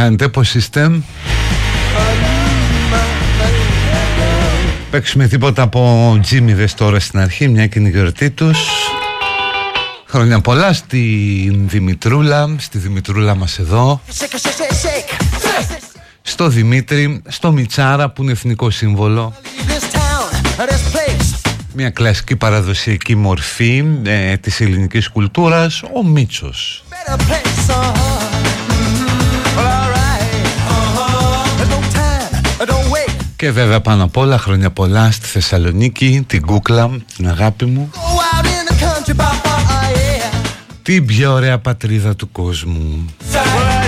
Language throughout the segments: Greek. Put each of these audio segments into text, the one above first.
Κάνετε, πώς είστε Παίξουμε τίποτα από τζίμιδες τώρα στην αρχή Μια και είναι η γιορτή τους Χρόνια πολλά στη Δημητρούλα Στη Δημητρούλα μας εδώ Shake, shake, shake, shake. Στο Δημήτρη, στο Μιτσάρα που είναι εθνικό σύμβολο Leave this town, this place. Μια κλασική παραδοσιακή μορφή ε, της ελληνικής κουλτούρας Ο Μίτσος Και βέβαια πάνω απ' όλα χρόνια πολλά στη Θεσσαλονίκη Την κούκλα, την αγάπη μου. Go out in the country, papa, yeah. Την πιο ωραία πατρίδα του κόσμου. Well, yeah,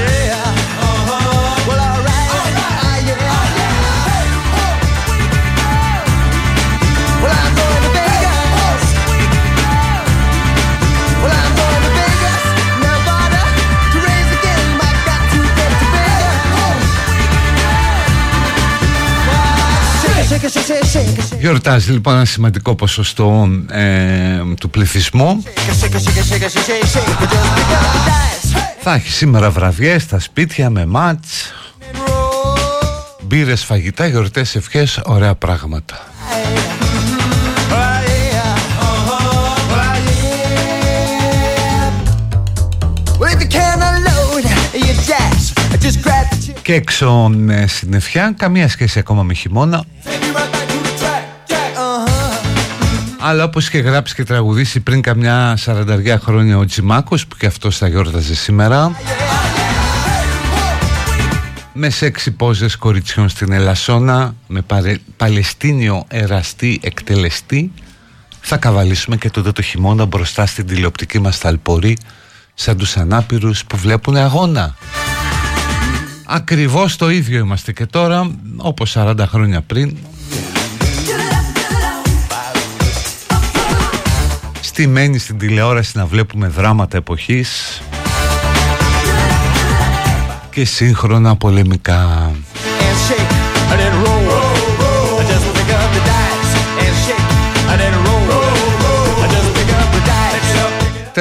Γιορτάζει λοιπόν ένα σημαντικό ποσοστό ε, του πληθυσμού Shake it, shake it, shake it, shake it, shake it, shake it. Just pick up the dice. Θα έχει σήμερα βραδιές στα σπίτια με μάτς And roll. Μπύρες, φαγητά, γιορτές, ευχές, ωραία πράγματα Και έξω ε, συννεφιά, καμία σχέση ακόμα με χειμώνα. Αλλά όπως είχε γράψει και τραγουδήσει πριν καμιά σαρανταριά χρόνια ο Τζιμάκος Που και αυτός θα γιόρταζε σήμερα με σεξι πόζες κοριτσιών στην Ελασσόνα με παρε... παλαιστίνιο εραστή εκτελεστή θα καβαλήσουμε και τότε το χειμώνα μπροστά στην τηλεοπτική μας ταλπορή σαν τους ανάπηρους που βλέπουν αγώνα Ακριβώς το ίδιο είμαστε και τώρα όπως 40 χρόνια πριν Στημένοι στην τηλεόραση να βλέπουμε δράματα εποχής και σύγχρονα πολεμικά.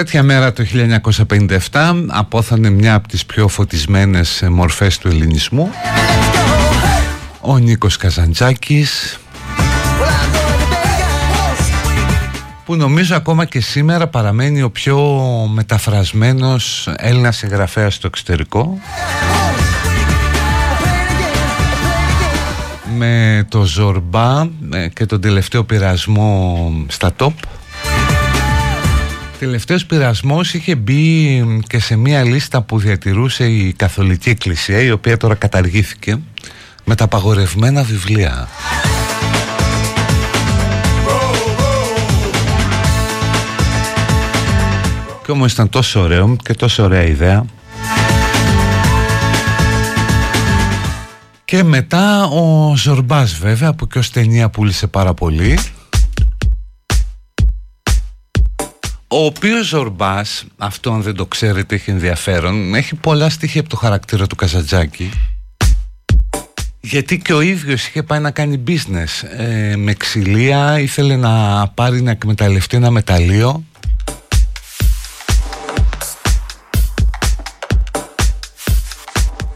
Τέτοια μέρα το 1957 απόθανε μια από τις πιο φωτισμένες μορφές του ελληνισμού. Ο Νίκος Καζαντζάκης που νομίζω ακόμα και σήμερα παραμένει ο πιο μεταφρασμένος Έλληνας συγγραφέας στο εξωτερικό. Με το Ζορμπά ε, και τον τελευταίο πειρασμό στα top τελευταίος πειρασμός είχε μπει και σε μια λίστα που διατηρούσε η Καθολική Εκκλησία η οποία τώρα καταργήθηκε με τα παγορευμένα βιβλία. Και όμως ήταν τόσο ωραίο και τόσο ωραία ιδέα Και μετά ο Ζορμπάς βέβαια που και ως ταινία πούλησε πάρα πολύ Ο οποίος Ζορμπάς, αυτό αν δεν το ξέρετε έχει ενδιαφέρον Έχει πολλά στοιχεία από το χαρακτήρα του Καζατζάκη. Γιατί και ο ίδιος είχε πάει να κάνει business ε, με ξυλία, ήθελε να πάρει να εκμεταλλευτεί ένα μεταλλείο.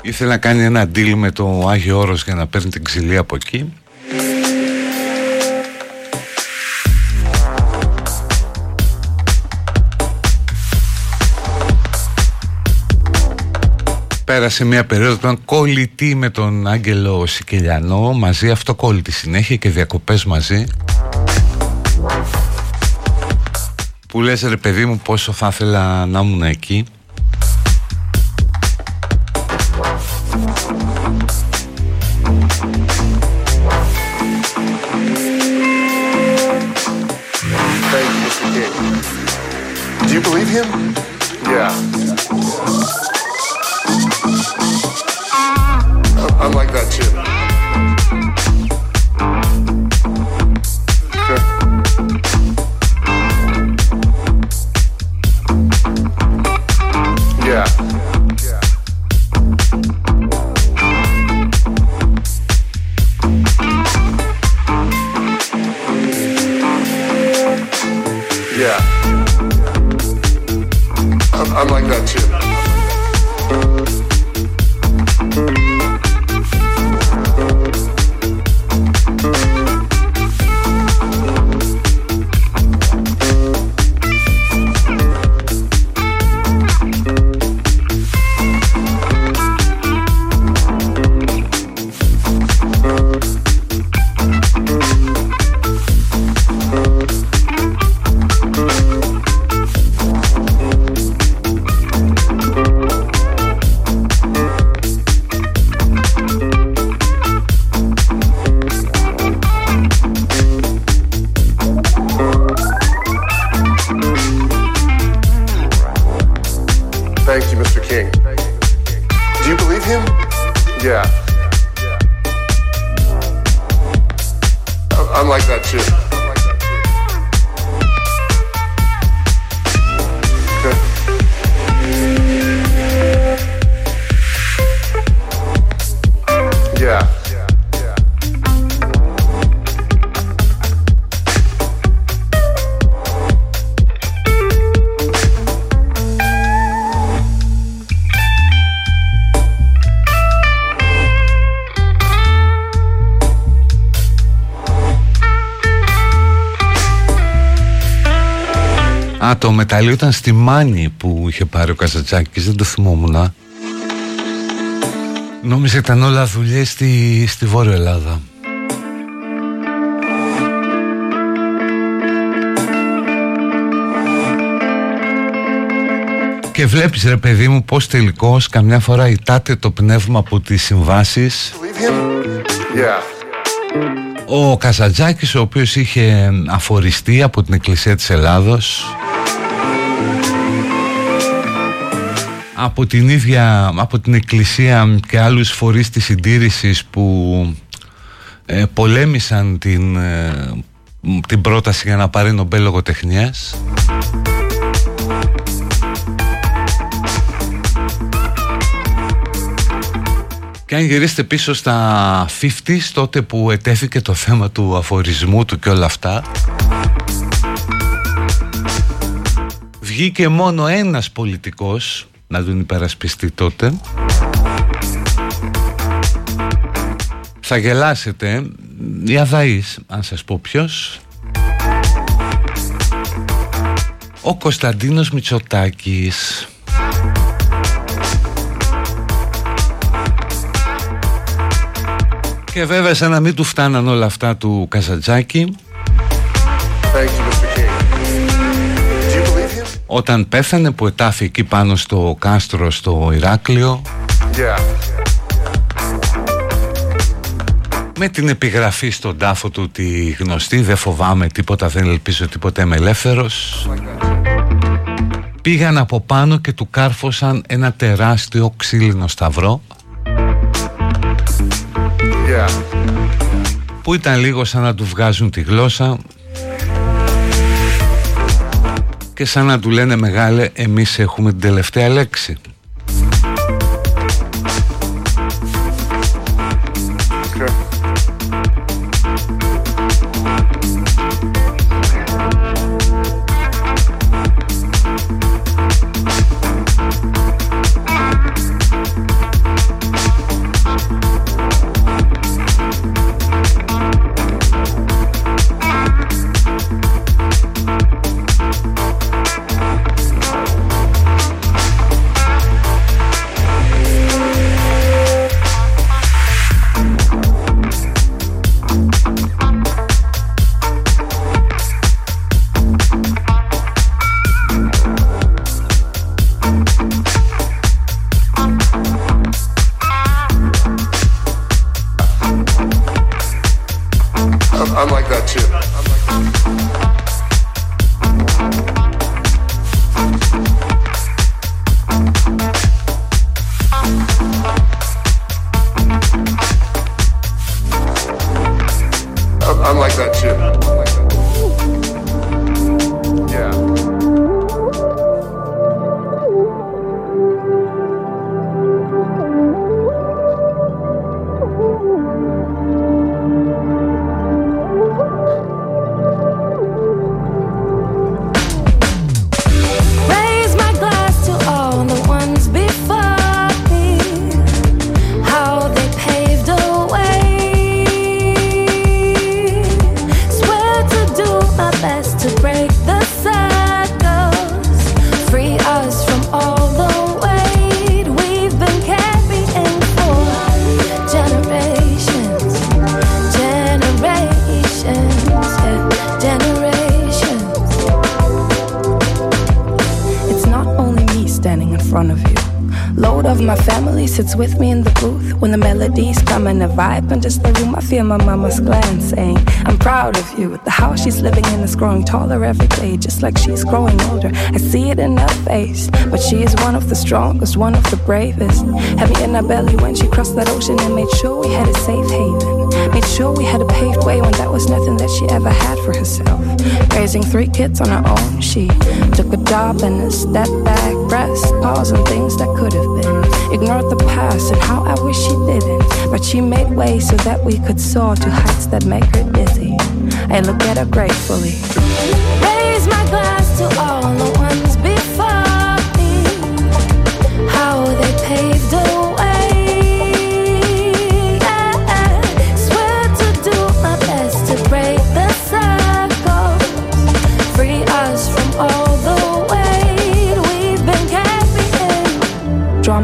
Ήθελε να κάνει ένα deal με το Άγιο Όρος για να παίρνει την ξυλία από εκεί Πέρασε μια περίοδο που ήταν κολλητή με τον Άγγελο Σικελιανό μαζί αυτοκόλλητη συνέχεια και διακοπές μαζί που λες ρε παιδί μου πόσο θα ήθελα να ήμουν εκεί Do you believe him? Yeah. Το μεταλλείο ήταν στη Μάνη που είχε πάρει ο Καζατζάκης, δεν το θυμόμουν. Νόμιζα ήταν όλα δουλειές στη, στη Βόρεια Ελλάδα. Και βλέπεις ρε παιδί μου πως τελικώς καμιά φορά ητάται το πνεύμα από τις συμβάσεις Believe him? Yeah. Ο Καζατζάκης ο οποίος είχε αφοριστεί από την Εκκλησία της Ελλάδος από την ίδια, από την Εκκλησία και άλλους φορείς της συντήρησης που ε, πολέμησαν την, ε, την πρόταση για να πάρει νομπέλ λογοτεχνίας. Και αν γυρίσετε πίσω στα 50s τότε που ετέθηκε το θέμα του αφορισμού του και όλα αυτά βγήκε μόνο ένας πολιτικός να τον υπερασπιστεί τότε. Θα γελάσετε. Η Αδαής αν σας πω ποιος. Ο Κωνσταντίνος Μητσοτάκης. Και βέβαια σαν να μην του φτάναν όλα αυτά του Καζατζάκη Thank you, Όταν πέθανε που ετάφη εκεί πάνω στο κάστρο στο Ηράκλειο Yeah. Με την επιγραφή στον τάφο του τη γνωστή Δεν φοβάμαι τίποτα, δεν ελπίζω τίποτα, είμαι ελεύθερος πήγαν από πάνω και του κάρφωσαν ένα τεράστιο ξύλινο σταυρό Yeah. που ήταν λίγο σαν να του βγάζουν τη γλώσσα και σαν να του λένε μεγάλε εμείς έχουμε την τελευταία λέξη. My mama's glance strongest, one of the bravest. Had me in her belly when she crossed that ocean and made sure we had a safe haven. Made sure we had a paved way when that was nothing that she ever had for herself. Raising three kids on her own, she took a job and a step back, rest, pause on things that could have been. Ignored the past and how I wish she didn't. But she made way so that we could soar to heights that make her dizzy. I look at her gratefully.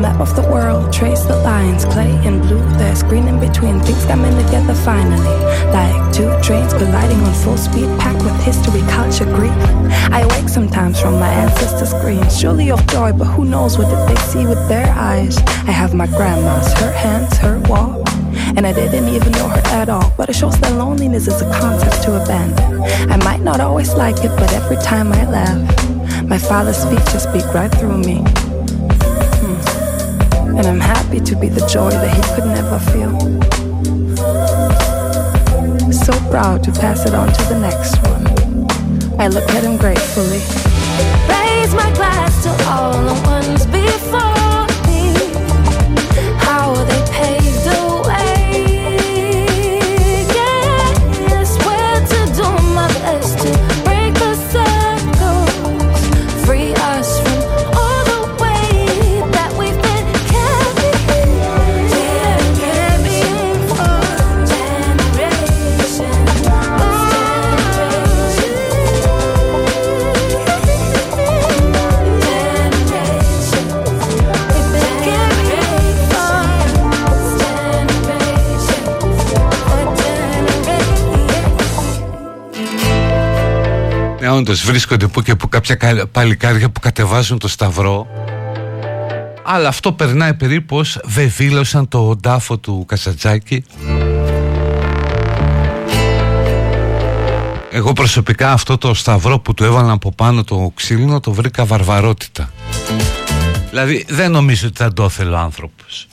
Map of the world, trace the lines, clay and blue. There's green in between, things coming together finally. Like two trains colliding on full speed, packed with history, culture, grief. I awake sometimes from my ancestors' screams, surely of joy, but who knows what did they see with their eyes? I have my grandma's, her hands, her walk. And I didn't even know her at all. But it shows that loneliness is a concept to abandon. I might not always like it, but every time I laugh, my father's features speak right through me. And I'm happy to be the joy that he could never feel. So proud to pass it on to the next one. I look at him gratefully. Raise my glass to all the ones before me. How they όντως βρίσκονται που και που κάποια κα- παλικάρια που κατεβάζουν το σταυρό αλλά αυτό περνάει περίπου ως βεβήλωσαν το τάφο του Κασατζάκη Εγώ προσωπικά αυτό το σταυρό που του έβαλαν από πάνω το ξύλινο το βρήκα βαρβαρότητα. Δηλαδή δεν νομίζω ότι θα το ήθελε ο άνθρωπος.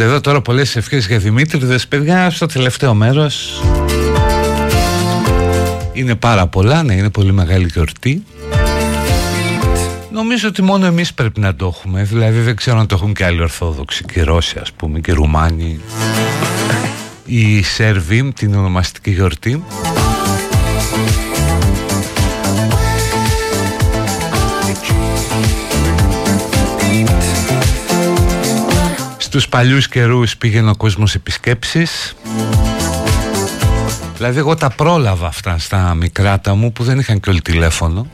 Έρχονται εδώ τώρα πολλές ευχές για Δημήτριδες παιδιά στο τελευταίο μέρος. Είναι πάρα πολλά, ναι είναι πολύ μεγάλη γιορτή. Νομίζω ότι μόνο εμείς πρέπει να το έχουμε. Δηλαδή δεν ξέρω αν το έχουν και άλλοι Ορθόδοξοι Και Ρώσοι ας πούμε και Ρουμάνοι. Οι Σέρβοι την ονομαστική γιορτή Στους παλιούς καιρούς πήγαινε ο κόσμος επισκέψεις. Δηλαδή εγώ τα πρόλαβα αυτά στα μικράτα μου που δεν είχαν και όλοι τηλέφωνο.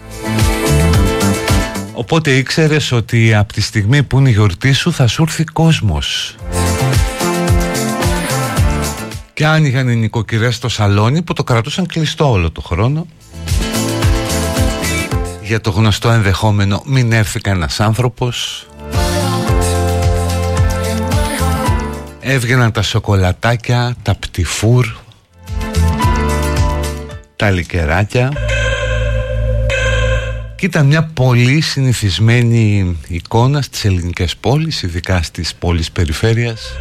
Οπότε ήξερες ότι από τη στιγμή που είναι η γιορτή σου θα σου έρθει κόσμος. Και άνοιγαν οι νοικοκυρές στο σαλόνι που το κρατούσαν κλειστό όλο το χρόνο. Για το γνωστό ενδεχόμενο μην έρθει κανένας άνθρωπος Έβγαιναν τα σοκολατάκια, τα πτυφούρ, τα λικεράκια και ήταν μια πολύ συνηθισμένη εικόνα στις ελληνικές πόλεις, ειδικά στις πόλεις περιφέρειας.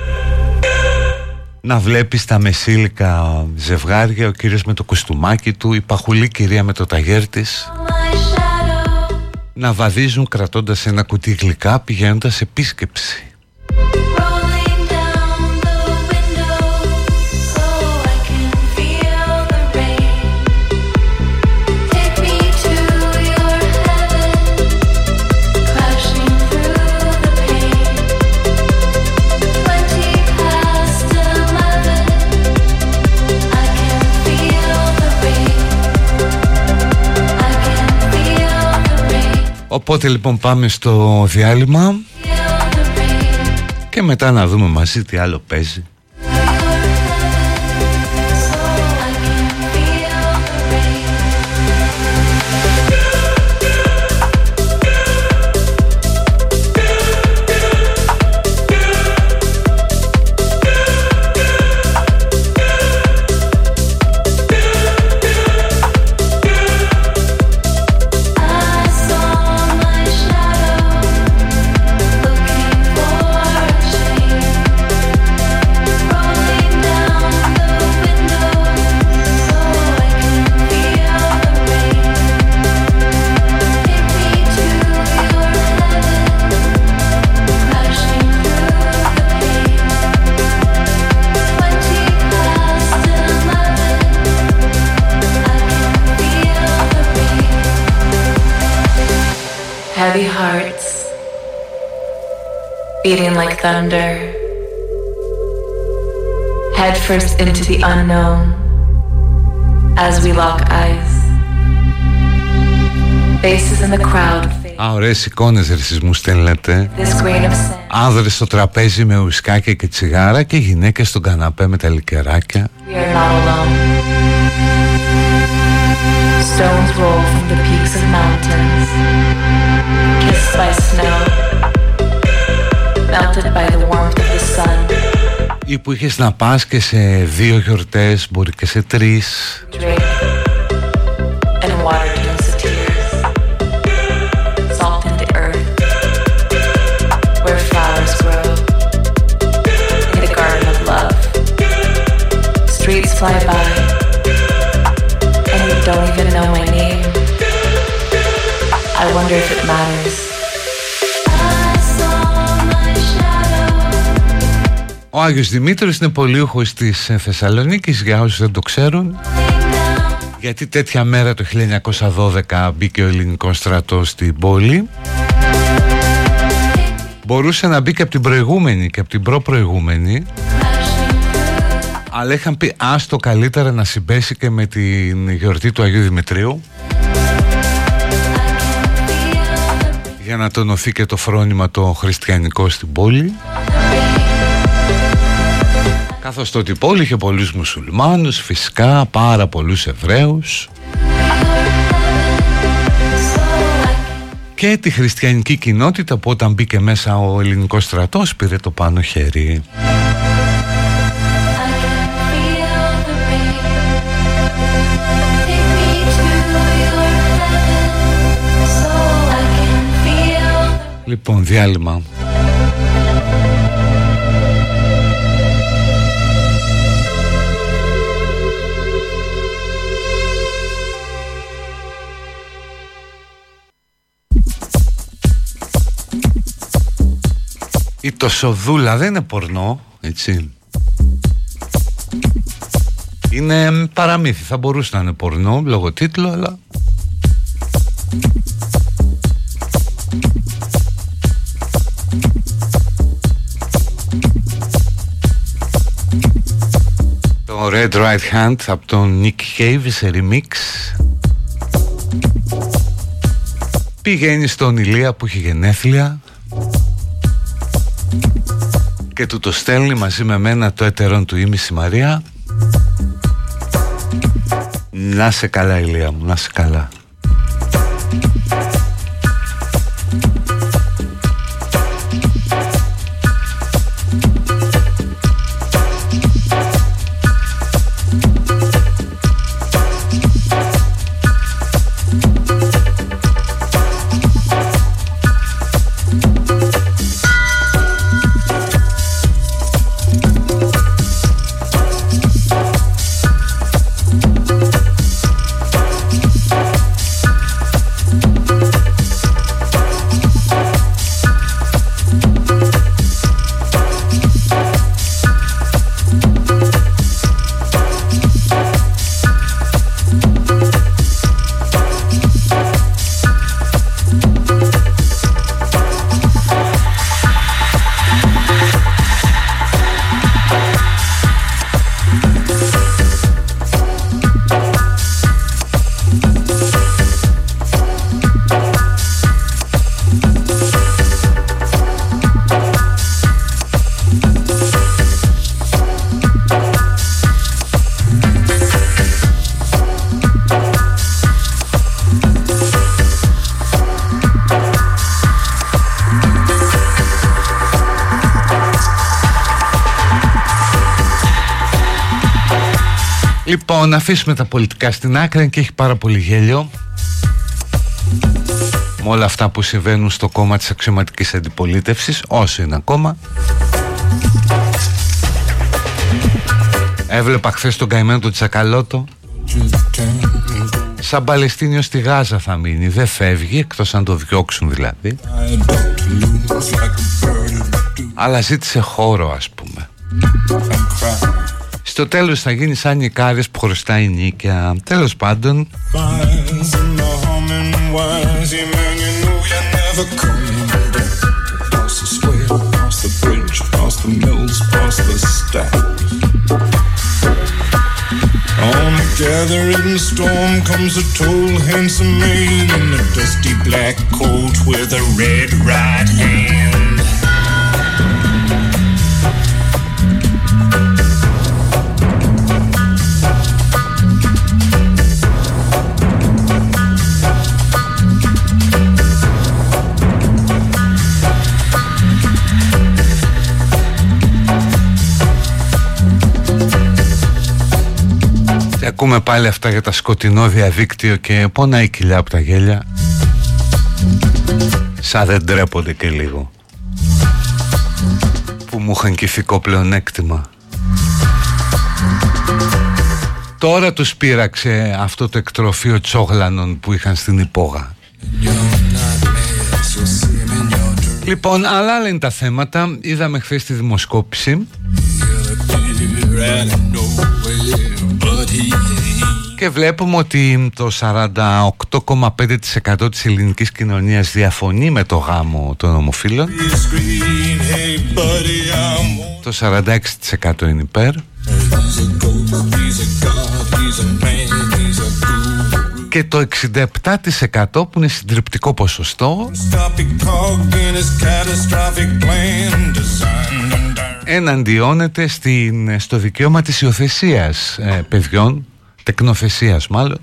Να βλέπεις τα μεσήλικα ζευγάρια, ο κύριος με το κουστούμάκι του, η παχουλή κυρία με το ταγέρ της. Να βαδίζουν κρατώντας ένα κουτί γλυκά πηγαίνοντας επίσκεψη Οπότε λοιπόν πάμε στο διάλειμμα και μετά να δούμε μαζί τι άλλο παίζει. Beating like thunder. Head first into the unknown as we lock eyes. Faces in the crowd. Α, ωραίες εικόνες ρε εσείς μου στέλνετε This grain of sand. Άνδρες στο τραπέζι με ουσκάκια και τσιγάρα Και γυναίκες στον καναπέ με τα λικεράκια We are not alone. Stones roll from the peaks of mountains, kissed by snow, Ή που είχες να πας και σε δύο γιορτές Μπορεί και σε τρεις Drink and water turns to tears. Salt in the earth, where flowers grow. In the garden of love, streets fly by, and you don't even know my name. I wonder if it matters. Ο Άγιος Δημήτρης είναι πολίουχος της ε, Θεσσαλονίκης για όσους δεν το ξέρουν. Γιατί τέτοια μέρα το 1912 μπήκε ο ελληνικός στρατός στην πόλη. Μπορούσε να μπει και από την προηγούμενη και από την προπροηγούμενη. Αλλά είχαν πει άστο καλύτερα να συμπέσει και με την γιορτή του Αγίου Δημητρίου για να τονωθεί και το φρόνημα το χριστιανικό στην πόλη Καθώς τότε η πόλη είχε πολλούς μουσουλμάνους, φυσικά πάρα πολλούς Εβραίους και τη χριστιανική κοινότητα που όταν μπήκε μέσα ο ελληνικός στρατός πήρε το πάνω χέρι. Λοιπόν, διάλειμμα. Η τοσοδούλα δεν είναι πορνό, έτσι. Είναι παραμύθι, θα μπορούσε να είναι πορνό, λόγω τίτλου, αλλά... Το Red Right Hand από τον Nick Cave σε remix Πηγαίνει στον Ηλία που έχει γενέθλια και του το στέλνει μαζί με μένα το έτερον του ήμιση Μαρία. Να σε καλά Ηλία μου, να σε καλά να αφήσουμε τα πολιτικά στην άκρη και έχει πάρα πολύ γέλιο με όλα αυτά που συμβαίνουν στο κόμμα της αξιωματικής αντιπολίτευσης. Όσο είναι ακόμα. Έβλεπα χθες τον καημένο του Τσακαλώτο. Σαν Παλαιστίνιο στη Γάζα θα μείνει. Δεν φεύγει εκτός αν το διώξουν δηλαδή. Αλλά ζήτησε χώρο ας πούμε στο τέλος θα γίνει σαν νικάρες που χρωστάει νίκια Τέλος πάντων across the stacks. On a gathering storm comes a tall, handsome man in a dusty black coat with a red right hand. Ακούμε πάλι αυτά για τα σκοτεινό διαδίκτυο και πονάει η κοιλιά από τα γέλια. Σαν δεν τρέπονται και λίγο. Που μου είχαν και ηθικό πλεονέκτημα. Τώρα τους πείραξε αυτό το εκτροφείο τσόγλανων που είχαν στην υπόγα. Λοιπόν, αλλά άλλα είναι τα θέματα. Είδαμε χθες τη δημοσκόπηση και βλέπουμε ότι το 48,5% της ελληνικής κοινωνίας διαφωνεί με το γάμο των ομοφύλων. Το 46% είναι υπέρ. Και το 67% που είναι συντριπτικό ποσοστό εναντιώνεται στην, στο δικαίωμα της υιοθεσίας ε, παιδιών, τεκνοθεσίας μάλλον,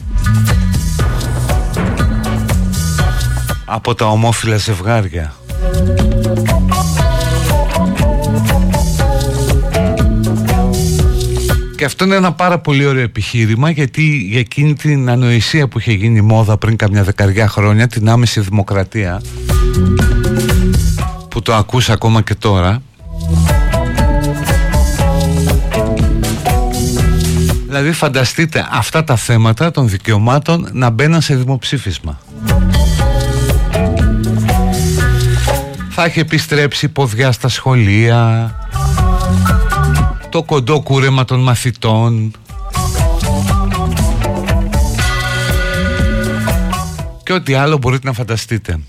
από τα ομόφυλα ζευγάρια. Και αυτό είναι ένα πάρα πολύ ωραίο επιχείρημα γιατί για εκείνη την ανοησία που είχε γίνει μόδα πριν καμιά δεκαριά χρόνια, την άμεση δημοκρατία, που το ακούς ακόμα και τώρα, Δηλαδή φανταστείτε αυτά τα θέματα των δικαιωμάτων να μπαίναν σε δημοψήφισμα. Θα έχει επιστρέψει ποδιά στα σχολεία, το κοντό κούρεμα των μαθητών και ό,τι άλλο μπορείτε να φανταστείτε.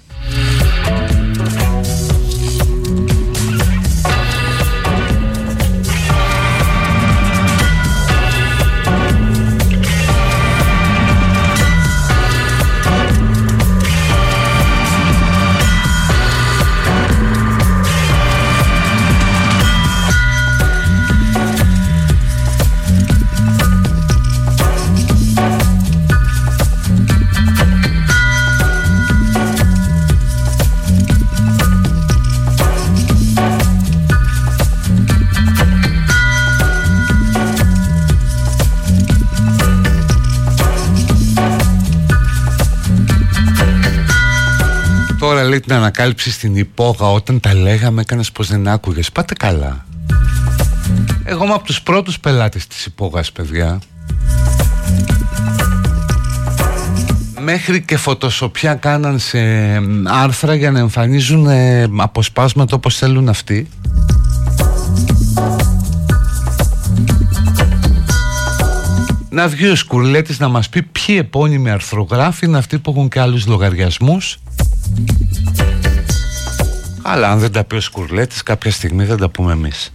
Λέει την ανακάλυψη στην υπόγα όταν τα λέγαμε έκανες πως δεν άκουγες. Πάτε καλά. Εγώ είμαι από τους πρώτους πελάτες της υπόγας παιδιά. Μέχρι και φωτοσοπιά κάναν σε άρθρα για να εμφανίζουν ε, αποσπάσματα όπως θέλουν αυτοί. Να βγει ο Σκουρλέτης να μας πει ποιοι επώνυμοι αρθρογράφοι είναι αυτοί που έχουν και άλλους λογαριασμούς αλλά αν δεν τα πει ο Σκουρλέτης κάποια στιγμή δεν τα πούμε εμείς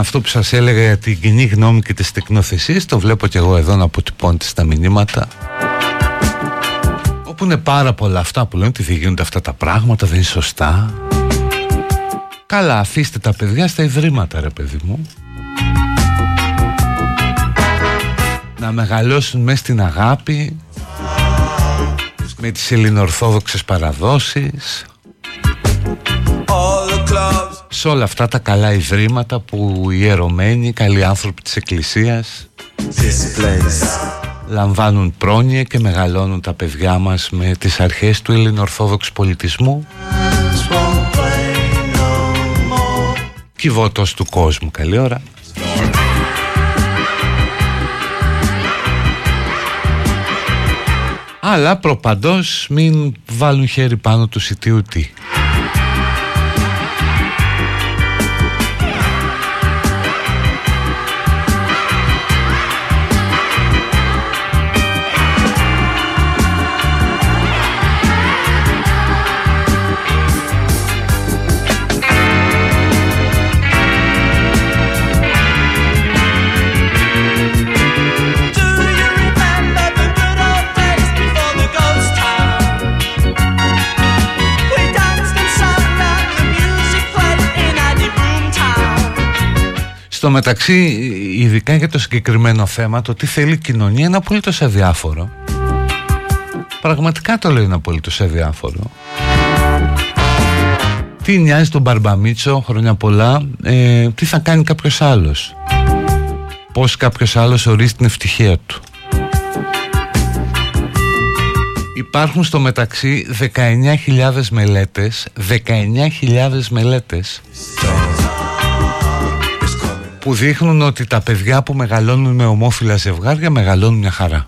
αυτό που σας έλεγα για την κοινή γνώμη και τις τεκνοθεσίες το βλέπω και εγώ εδώ να αποτυπώνεται στα μηνύματα. Όπου είναι πάρα πολλά αυτά που λένε ότι δεν γίνονται αυτά τα πράγματα, δεν είναι σωστά. Καλά, αφήστε τα παιδιά στα ιδρύματα ρε παιδί μου. Να μεγαλώσουν μέσα στην αγάπη Με τις ελληνοορθόδοξες παραδόσεις σε όλα αυτά τα καλά ιδρύματα που οι ιερωμένοι, οι καλοί άνθρωποι της Εκκλησίας λαμβάνουν πρόνοια και μεγαλώνουν τα παιδιά μας με τις αρχές του ελληνοορθόδοξου πολιτισμού. Κυβότος του κόσμου καλή ώρα. Αλλά προπαντός μην βάλουν χέρι πάνω τους σιτίου τι Στο μεταξύ, ειδικά για το συγκεκριμένο θέμα, το τι θέλει η κοινωνία είναι απολύτως αδιάφορο. Πραγματικά το λέω είναι απολύτως αδιάφορο. Τι νοιάζει τον Μπαρμπαμίτσο, χρόνια πολλά, ε, τι θα κάνει κάποιος άλλος. Πώς κάποιος άλλος ορίζει την ευτυχία του. Υπάρχουν στο μεταξύ 19.000 μελέτες, 19.000 μελέτες που δείχνουν ότι τα παιδιά που μεγαλώνουν με ομόφυλα ζευγάρια μεγαλώνουν μια χαρά.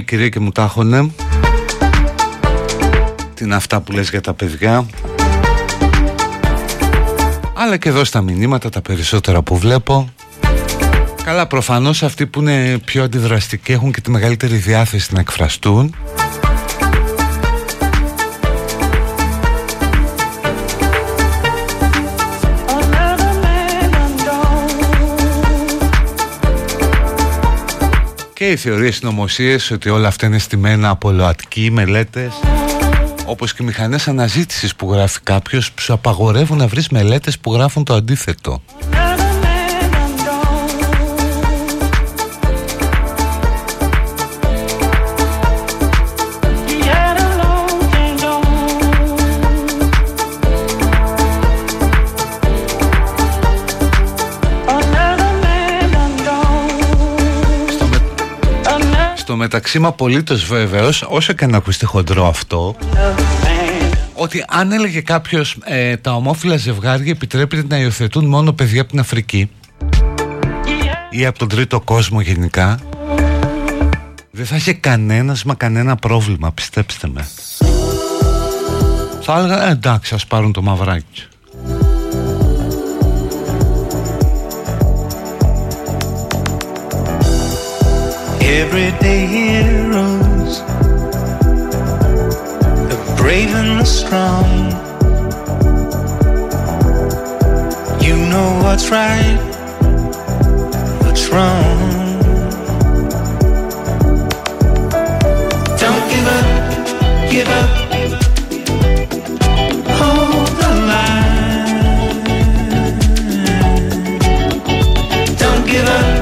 Πήρε τώρα μια κυρία και μου τάχωνε. Τι είναι αυτά που λες για τα παιδιά; Αλλά και εδώ στα μηνύματα τα περισσότερα που βλέπω. Καλά προφανώς αυτοί που είναι πιο αντιδραστικοί έχουν και τη μεγαλύτερη διάθεση να εκφραστούν και οι θεωρίες συνωμοσίε ότι όλα αυτά είναι στημένα από ΛΟΑΤΚΙ, μελέτες όπως και οι μηχανές αναζήτησης που γράφει κάποιος που σου απαγορεύουν να βρεις μελέτες που γράφουν το αντίθετο μεταξύ μου απολύτως βέβαιος όσο και να ακουστεί χοντρό αυτό ότι αν έλεγε κάποιος ε, τα ομόφυλα ζευγάρια επιτρέπεται να υιοθετούν μόνο παιδιά από την Αφρική ή από τον τρίτο κόσμο γενικά δεν θα είχε κανένας μα κανένα πρόβλημα πιστέψτε με. Θα έλεγα ε, εντάξει ας πάρουν το μαυράκι Everyday heroes, the brave and the strong. You know what's right, what's wrong. Don't give up, give up. Give up,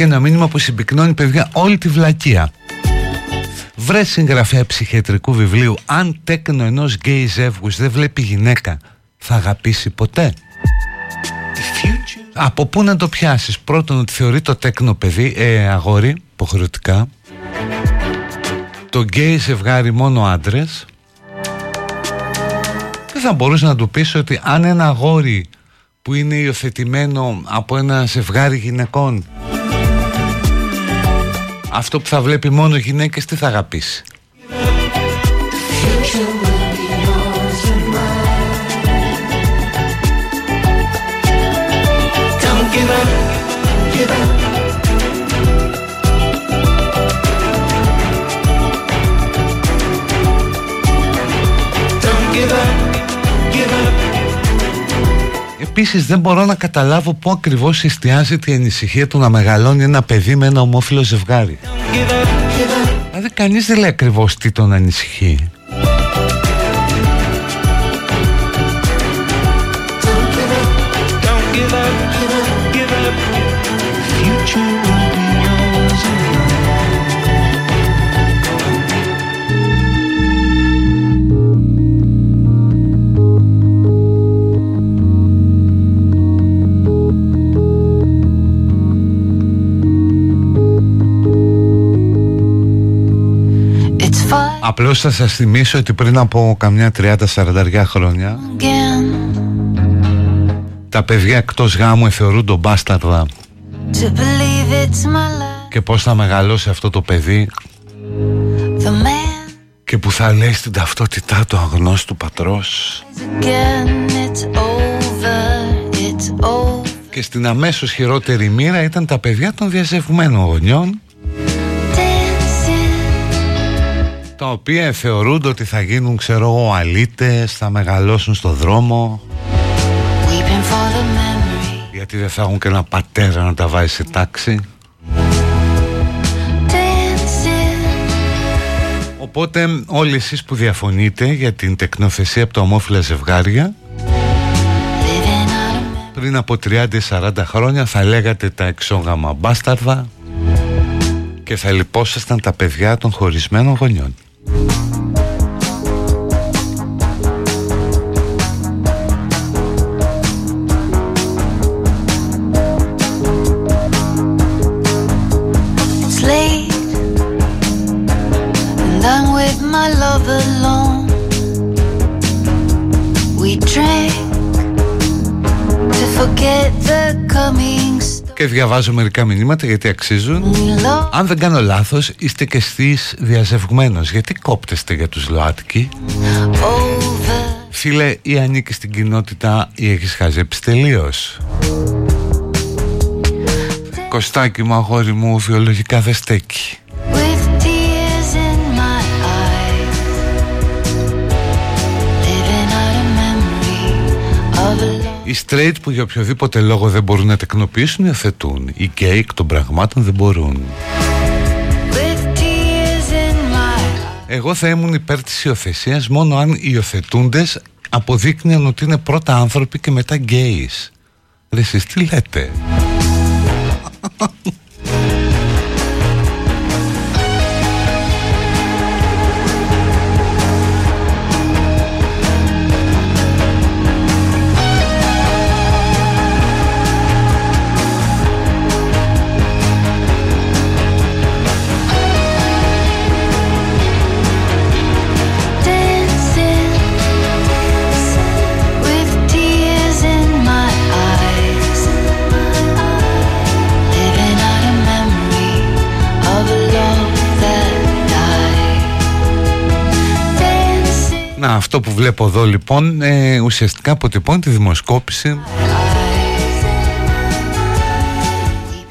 και ένα μήνυμα που συμπυκνώνει παιδιά όλη τη βλακεία. Βρε συγγραφέα ψυχιατρικού βιβλίου Αν τέκνο ενός γκέι ζεύγους δεν βλέπει γυναίκα Θα αγαπήσει ποτέ. Από πού να το πιάσεις; Πρώτον ότι θεωρεί το τέκνο παιδί ε, Αγόρι, υποχρεωτικά. Το γκέι ζευγάρι μόνο άντρες. Δεν θα μπορούσε να του πεις ότι αν ένα αγόρι που είναι υιοθετημένο από ένα ζευγάρι γυναικών αυτό που θα βλέπει μόνο γυναίκες τι θα αγαπήσει; Επίσης δεν μπορώ να καταλάβω πού ακριβώς εστιάζεται η ανησυχία του να μεγαλώνει ένα παιδί με ένα ομόφυλο ζευγάρι Give up, give up. Δηλαδή κανείς δεν λέει ακριβώς τι τον ανησυχεί Απλώς θα σας θυμίσω ότι πριν από καμιά 30-40 χρόνια Again, τα παιδιά εκτός γάμου θεωρούνται μπάσταρδα. To believe it's my life. και πώς θα μεγαλώσει αυτό το παιδί. The man και που θα λέει στην ταυτότητά του αγνώστου πατρός. again, it's over, it's over. και στην αμέσως χειρότερη μοίρα ήταν τα παιδιά των διαζευγμένων γονιών τα οποία θεωρούνται ότι θα γίνουν ξέρω εγώ αλήτες, θα μεγαλώσουν στο δρόμο weeping for the memory. γιατί δεν θα έχουν και ένα πατέρα να τα βάζει σε τάξη Dancing, Οπότε όλοι εσείς που διαφωνείτε για την τεκνοθεσία από τα ομόφυλα ζευγάρια living out of πριν από 30-40 χρόνια θα λέγατε τα εξόγαμα μπάσταρδα και θα λυπόσασταν τα παιδιά των χωρισμένων γονιών. you Και διαβάζω μερικά μηνύματα γιατί αξίζουν. We lost Αν δεν κάνω λάθος είστε και εσείς διαζευγμένος. Γιατί κόπτεστε για τους ΛΟΑΤΚΙ; over. Φίλε ή ανήκει στην κοινότητα ή έχεις χαζέψει τελείως. Κωστάκι μου αγόρι μου βιολογικά δεν στέκει. Οι straight που για οποιοδήποτε λόγο δεν μπορούν να τεκνοποιήσουν υιοθετούν. Οι gay εκ των πραγμάτων δεν μπορούν. With tears in my Εγώ θα ήμουν υπέρ της υιοθεσίας μόνο αν οι υιοθετούντες αποδείκνυαν ότι είναι πρώτα άνθρωποι και μετά gays. Ρε εσείς τι λέτε; Να, αυτό που βλέπω εδώ λοιπόν ε, ουσιαστικά αποτυπώνει τη δημοσκόπηση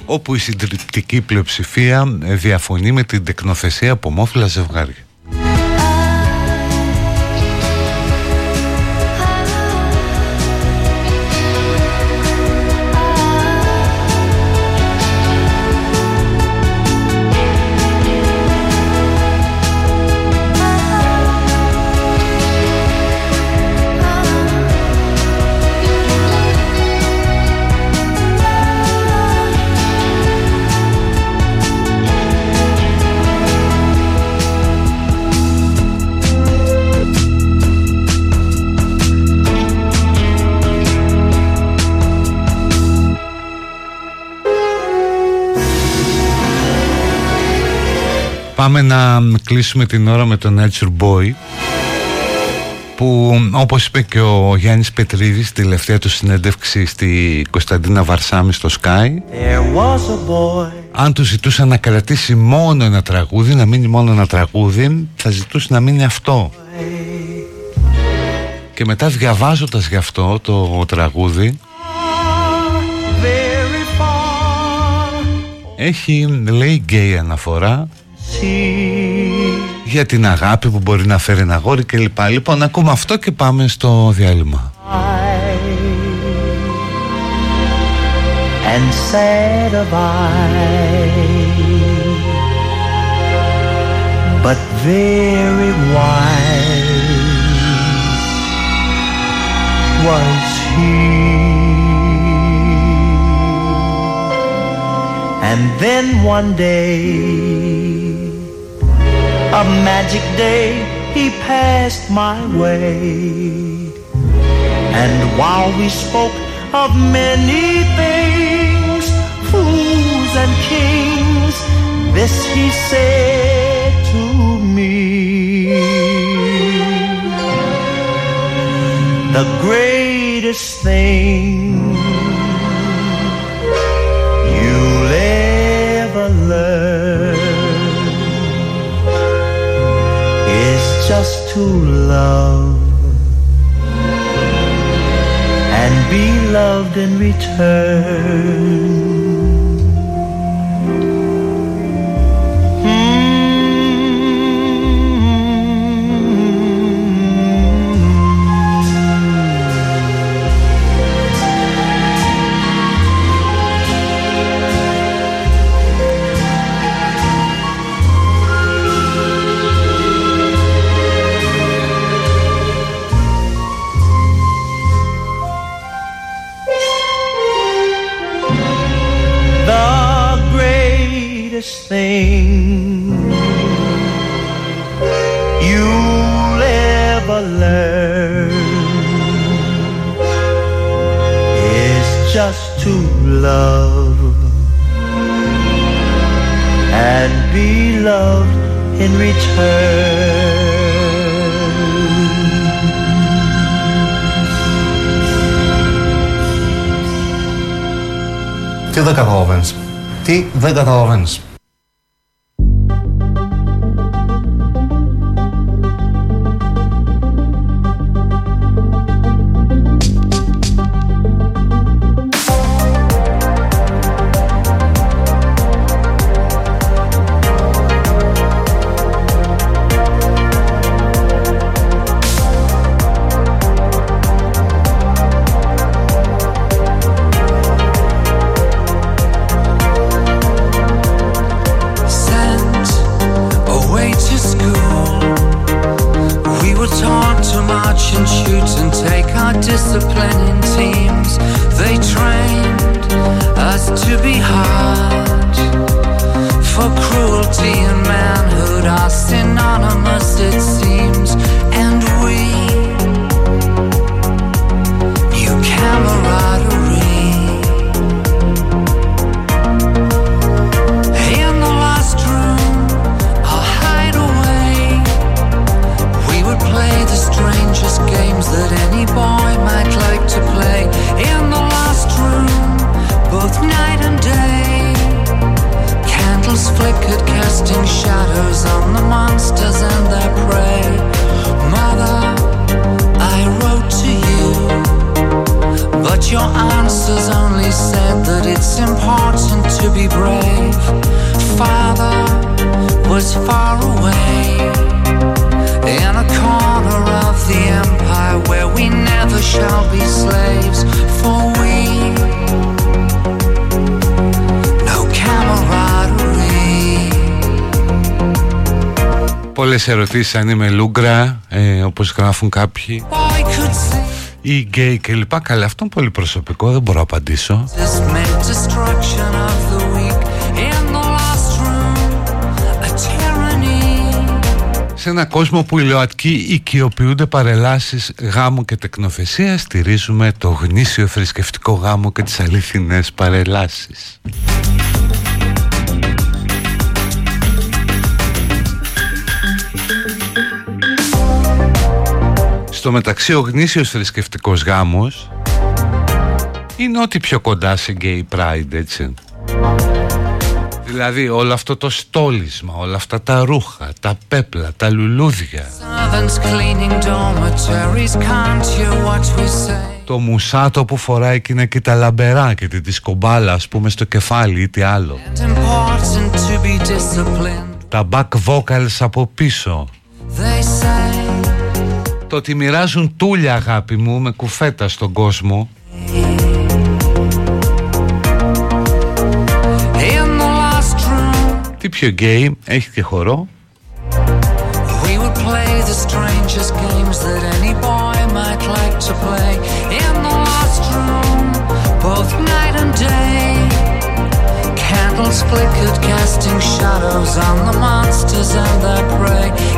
όπου η συντριπτική πλειοψηφία ε, διαφωνεί με την τεκνοθεσία από ομόφυλα ζευγάρια. Πάμε να κλείσουμε την ώρα με τον Nature Boy που όπως είπε και ο Γιάννης Πετρίδης στη τελευταία του συνέντευξη στη Κωνσταντίνα Βαρσάμι στο Sky There was a boy. αν του ζητούσαν να κρατήσει μόνο ένα τραγούδι, να μείνει μόνο ένα τραγούδι θα ζητούσε να μείνει αυτό και μετά διαβάζοντας γι' αυτό το τραγούδι Very far. έχει λέει γκέι αναφορά See. για την αγάπη που μπορεί να φέρει ένα αγόρι κλπ. Λοιπόν, ακούμε αυτό και πάμε στο διάλειμμα. and sad of eye, but very wise was he. And then one day, A magic day he passed my way. And while we spoke of many things, fools and kings, this he said to me. The greatest thing just to love and be loved in return. Love and be loved in return. Τι δεν καταλαβαίνεις. Τι δεν καταλαβαίνεις. Πολλές ερωτήσεις αν είμαι λούγκρα, ε, όπως γράφουν κάποιοι, Boy could see ή γκέι κλπ. Καλά, αυτό είναι πολύ προσωπικό, δεν μπορώ να απαντήσω. this meant destruction of the weak in the last room. A tyranny. Σε ένα κόσμο που οι ΛΟΑΤΚΙ οικειοποιούνται παρελάσεις γάμου και τεκνοθεσίας, στηρίζουμε το γνήσιο θρησκευτικό γάμο και τις αληθινές παρελάσεις. Στο μεταξύ ο γνήσιος θρησκευτικός γάμος είναι ό,τι πιο κοντά σε gay pride, έτσι. Δηλαδή όλο αυτό το στόλισμα, όλα αυτά τα ρούχα, τα πέπλα, τα λουλούδια, Servants cleaning dormitories, can't you what we say? το μουσάτο που φοράει εκείνα και τα λαμπερά και τη δισκομπάλα ας πούμε στο κεφάλι ή τι άλλο. And important to be disciplined. Τα back vocals από πίσω. They say το ότι μοιράζουν τούλια αγάπη μου με κουφέτα στον κόσμο. Τι πιο γκέι, έχει και χωρό,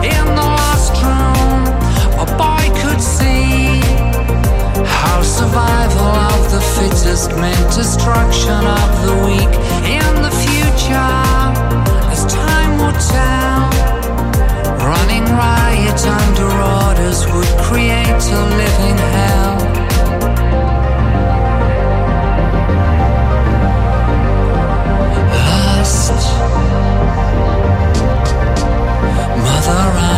μιλιώργη. Θα παίξουμε τα μεγαλότερα του μεγάλου. The fittest meant destruction of the weak. In the future, as time will tell, running riot under orders would create a living hell. Lost, mother,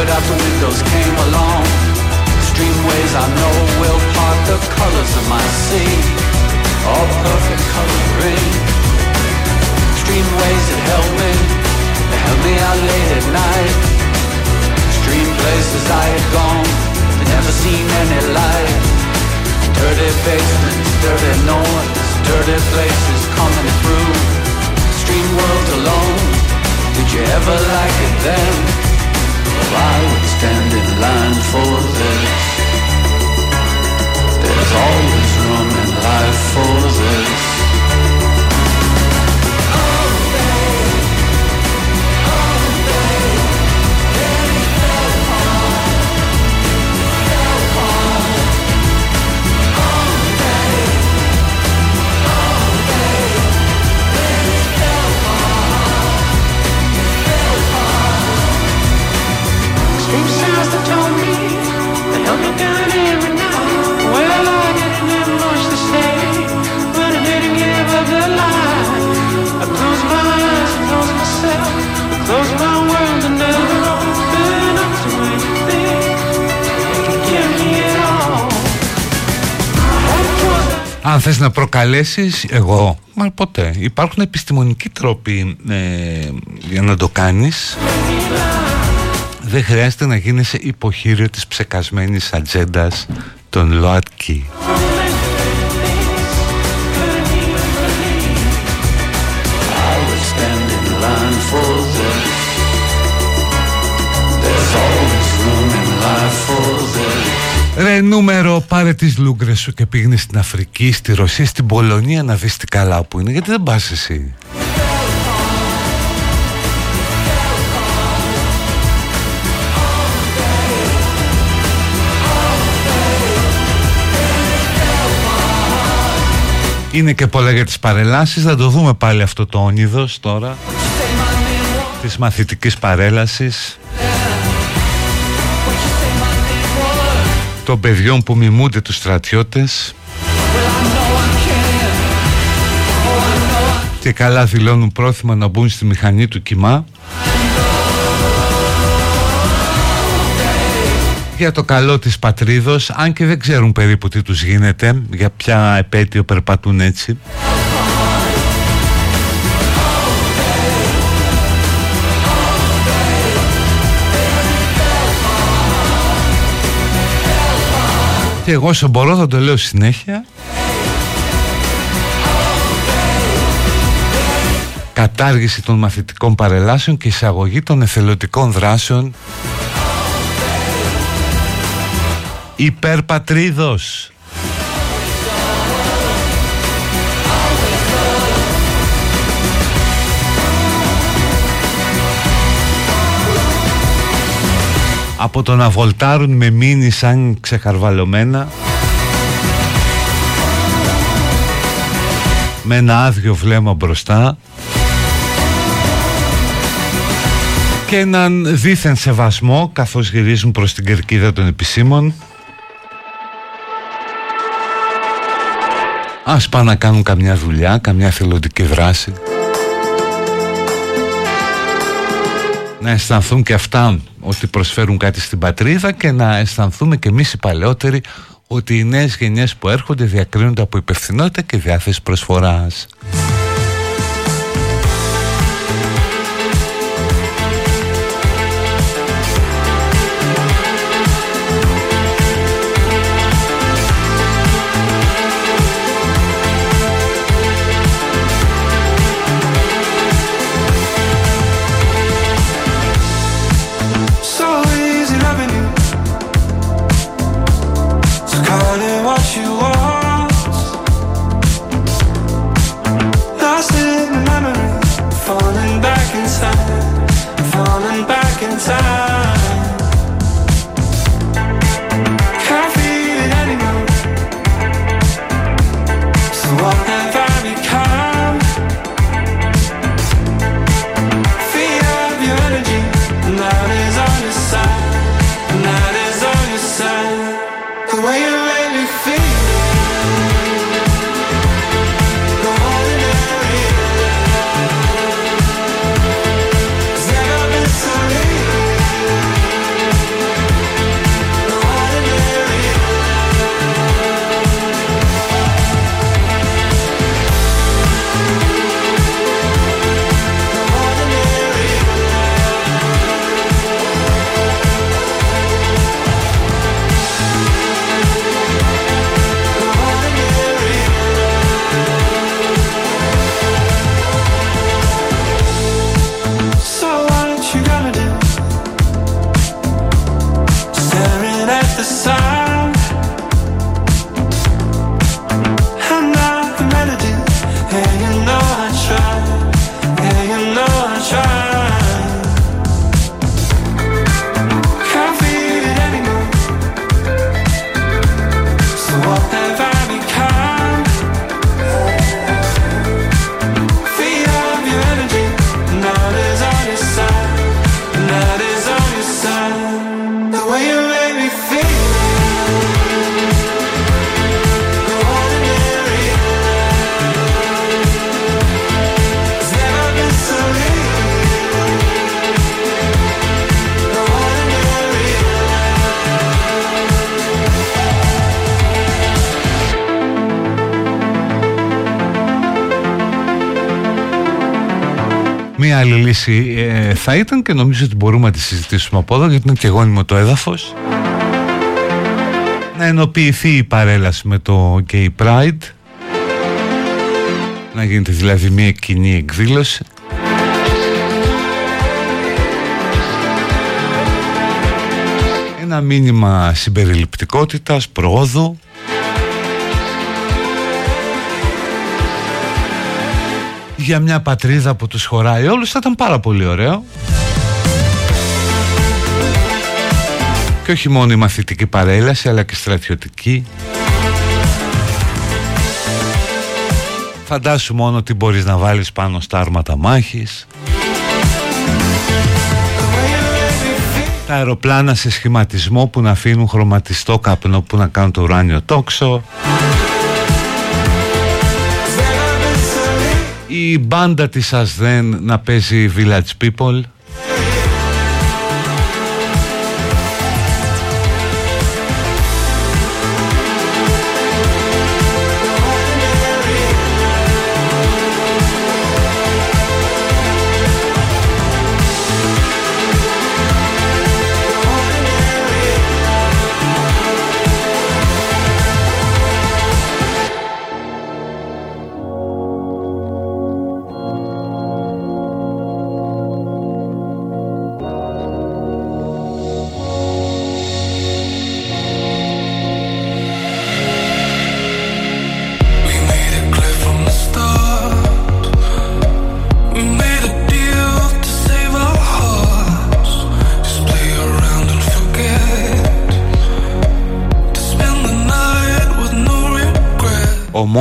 it the windows, came along. Streamways I know will part the colors of my sea. All perfect coloring. Streamways that held me. They held me out late at night. Stream places I had gone. But never seen any light. Dirty basements, dirty noise, dirty places coming through. Stream world alone, did you ever like it then? I would stand in line for this. There's always room in life for this. Αν θες να προκαλέσεις, εγώ, μα ποτέ. Υπάρχουν επιστημονικοί τρόποι ε, για να το κάνεις. Δεν χρειάζεται να γίνεσαι υποχείριο της ψεκασμένης ατζέντας των ΛΟΑΤΚΙ. I would stand in line for this. There's always room in life for this. Ρε νούμερο πάρε τις λούγκρες σου και πήγαινε στην Αφρική, στη Ρωσία, στην Πολωνία να δεις τι καλά που είναι γιατί δεν πας εσύ Είναι και πολλά για τις παρελάσεις. Θα το δούμε πάλι αυτό το όνειδος τώρα Της μαθητικής παρέλασης. Των παιδιών που μιμούνται τους στρατιώτες. Και καλά δηλώνουν πρόθυμα να μπουν στη μηχανή του κοιμά για το καλό της πατρίδος αν και δεν ξέρουν περίπου τι τους γίνεται για ποια επέτειο περπατούν έτσι. Και εγώ όσο μπορώ θα το λέω συνέχεια. Κατάργηση των μαθητικών παρελάσεων και εισαγωγή των εθελοντικών δράσεων υπερπατρίδος. Από το να βολτάρουν με μήνυ σαν ξεχαρβαλωμένα με ένα άδειο βλέμμα μπροστά και έναν δίθεν σεβασμό καθώς γυρίζουν προς την κερκίδα των επισήμων Ας πάνε να κάνουν καμιά δουλειά, καμιά θελοντική δράση Να αισθανθούν και αυτά ότι προσφέρουν κάτι στην πατρίδα και να αισθανθούμε και εμείς οι παλαιότεροι ότι οι νέες γενιές που έρχονται διακρίνονται από υπευθυνότητα και διάθεση προσφοράς. Μία άλλη λύση ε, θα ήταν και νομίζω ότι μπορούμε να τη συζητήσουμε από εδώ γιατί είναι και γόνιμο το έδαφος. Να ενοποιηθεί η παρέλαση με το Gay Pride. Να γίνεται δηλαδή μια κοινή εκδήλωση. Ένα μήνυμα συμπεριληπτικότητας, προόδου για μια πατρίδα που τους χωράει όλους θα ήταν πάρα πολύ ωραίο. Και όχι μόνο η μαθητική παρέλαση αλλά και στρατιωτική. Φαντάσου μόνο τι μπορείς να βάλεις πάνω στα άρματα μάχης. Τα αεροπλάνα σε σχηματισμό που να αφήνουν χρωματιστό καπνό που να κάνουν το ουράνιο τόξο Η μπάντα της Ασδέν να παίζει Village People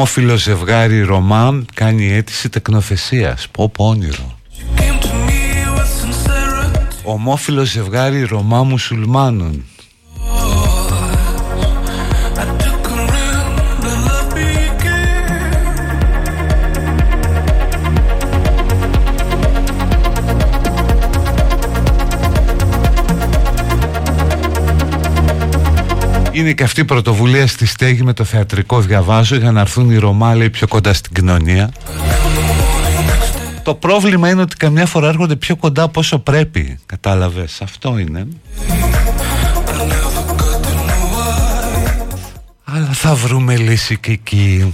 ομόφυλο ζευγάρι Ρωμά κάνει αίτηση τεκνοθεσίας. Πω πω όνειρο. Ομόφυλο ζευγάρι Ρωμά μουσουλμάνων Είναι και αυτή η πρωτοβουλία στη στέγη με το θεατρικό διαβάζω για να έρθουν οι Ρωμά λέει, πιο κοντά στην κοινωνία. Το πρόβλημα είναι ότι καμιά φορά έρχονται πιο κοντά από όσο πρέπει. Κατάλαβες, αυτό είναι. Αλλά θα βρούμε λύση και εκεί.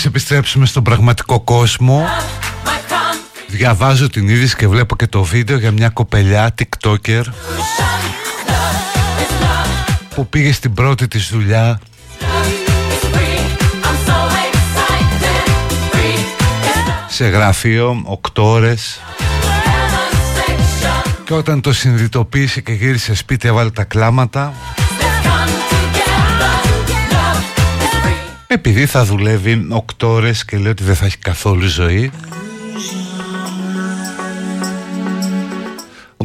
Λοιπόν, να σε επιστρέψουμε στον πραγματικό κόσμο. Διαβάζω την είδηση και βλέπω και το βίντεο για μια κοπελιά TikToker που πήγε στην πρώτη της δουλειά. Σε γραφείο 8 ώρες. Και όταν το συνειδητοποίησε και γύρισε σπίτι έβαλε τα κλάματα επειδή θα δουλεύει 8 ώρες και λέει ότι δεν θα έχει καθόλου ζωή.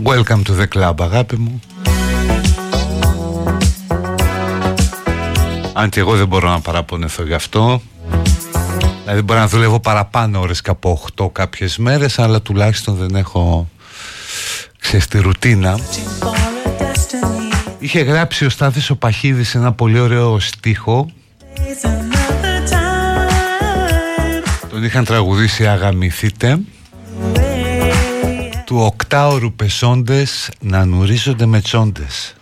Welcome to the club αγάπη μου. Αν και εγώ δεν μπορώ να παραπονεθώ γι' αυτό. Δηλαδή μπορώ να δουλεύω παραπάνω ώρες και από 8 κάποιες μέρες Αλλά τουλάχιστον δεν έχω ξέρεις τη ρουτίνα. Είχε γράψει ο Στάθης ο Παχίδης ένα πολύ ωραίο στίχο είχαν τραγουδήσει αγαμηθείτε Του οκτάωρου πεσόντες να νουρίζονται με τσόντες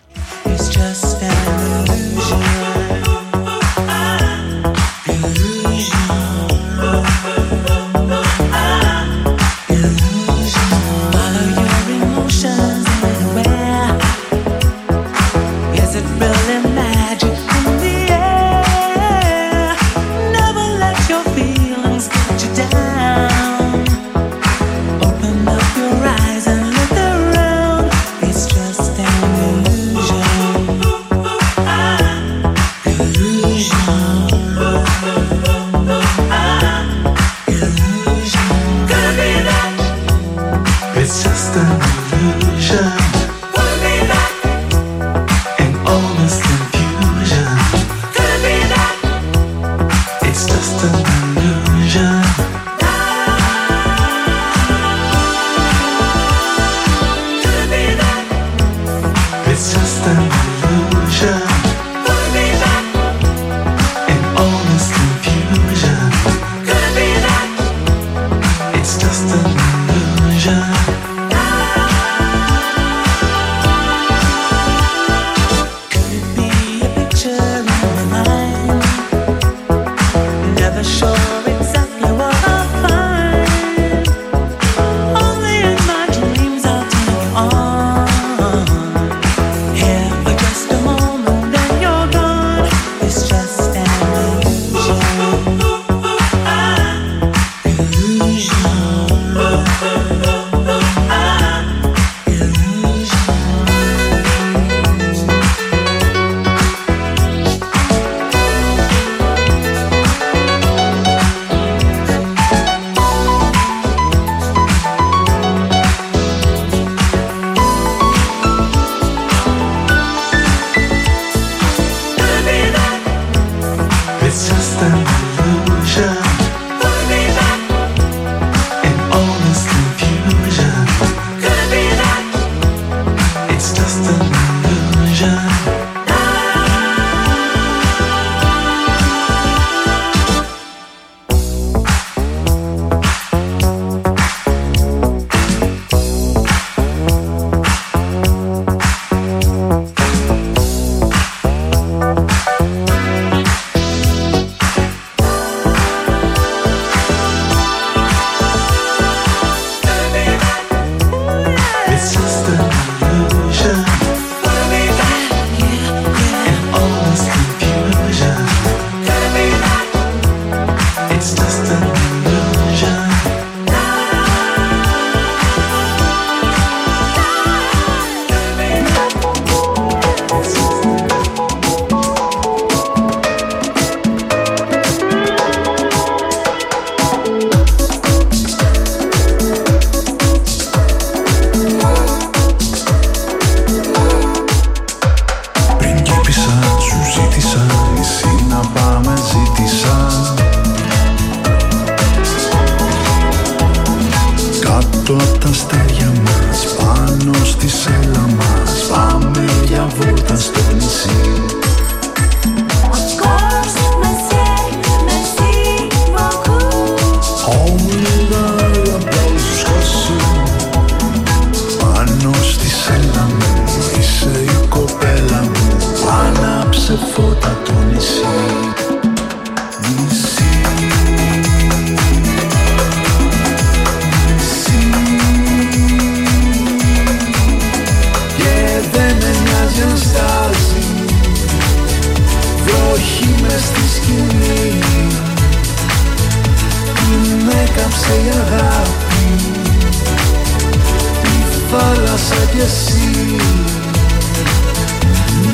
κι εσύ.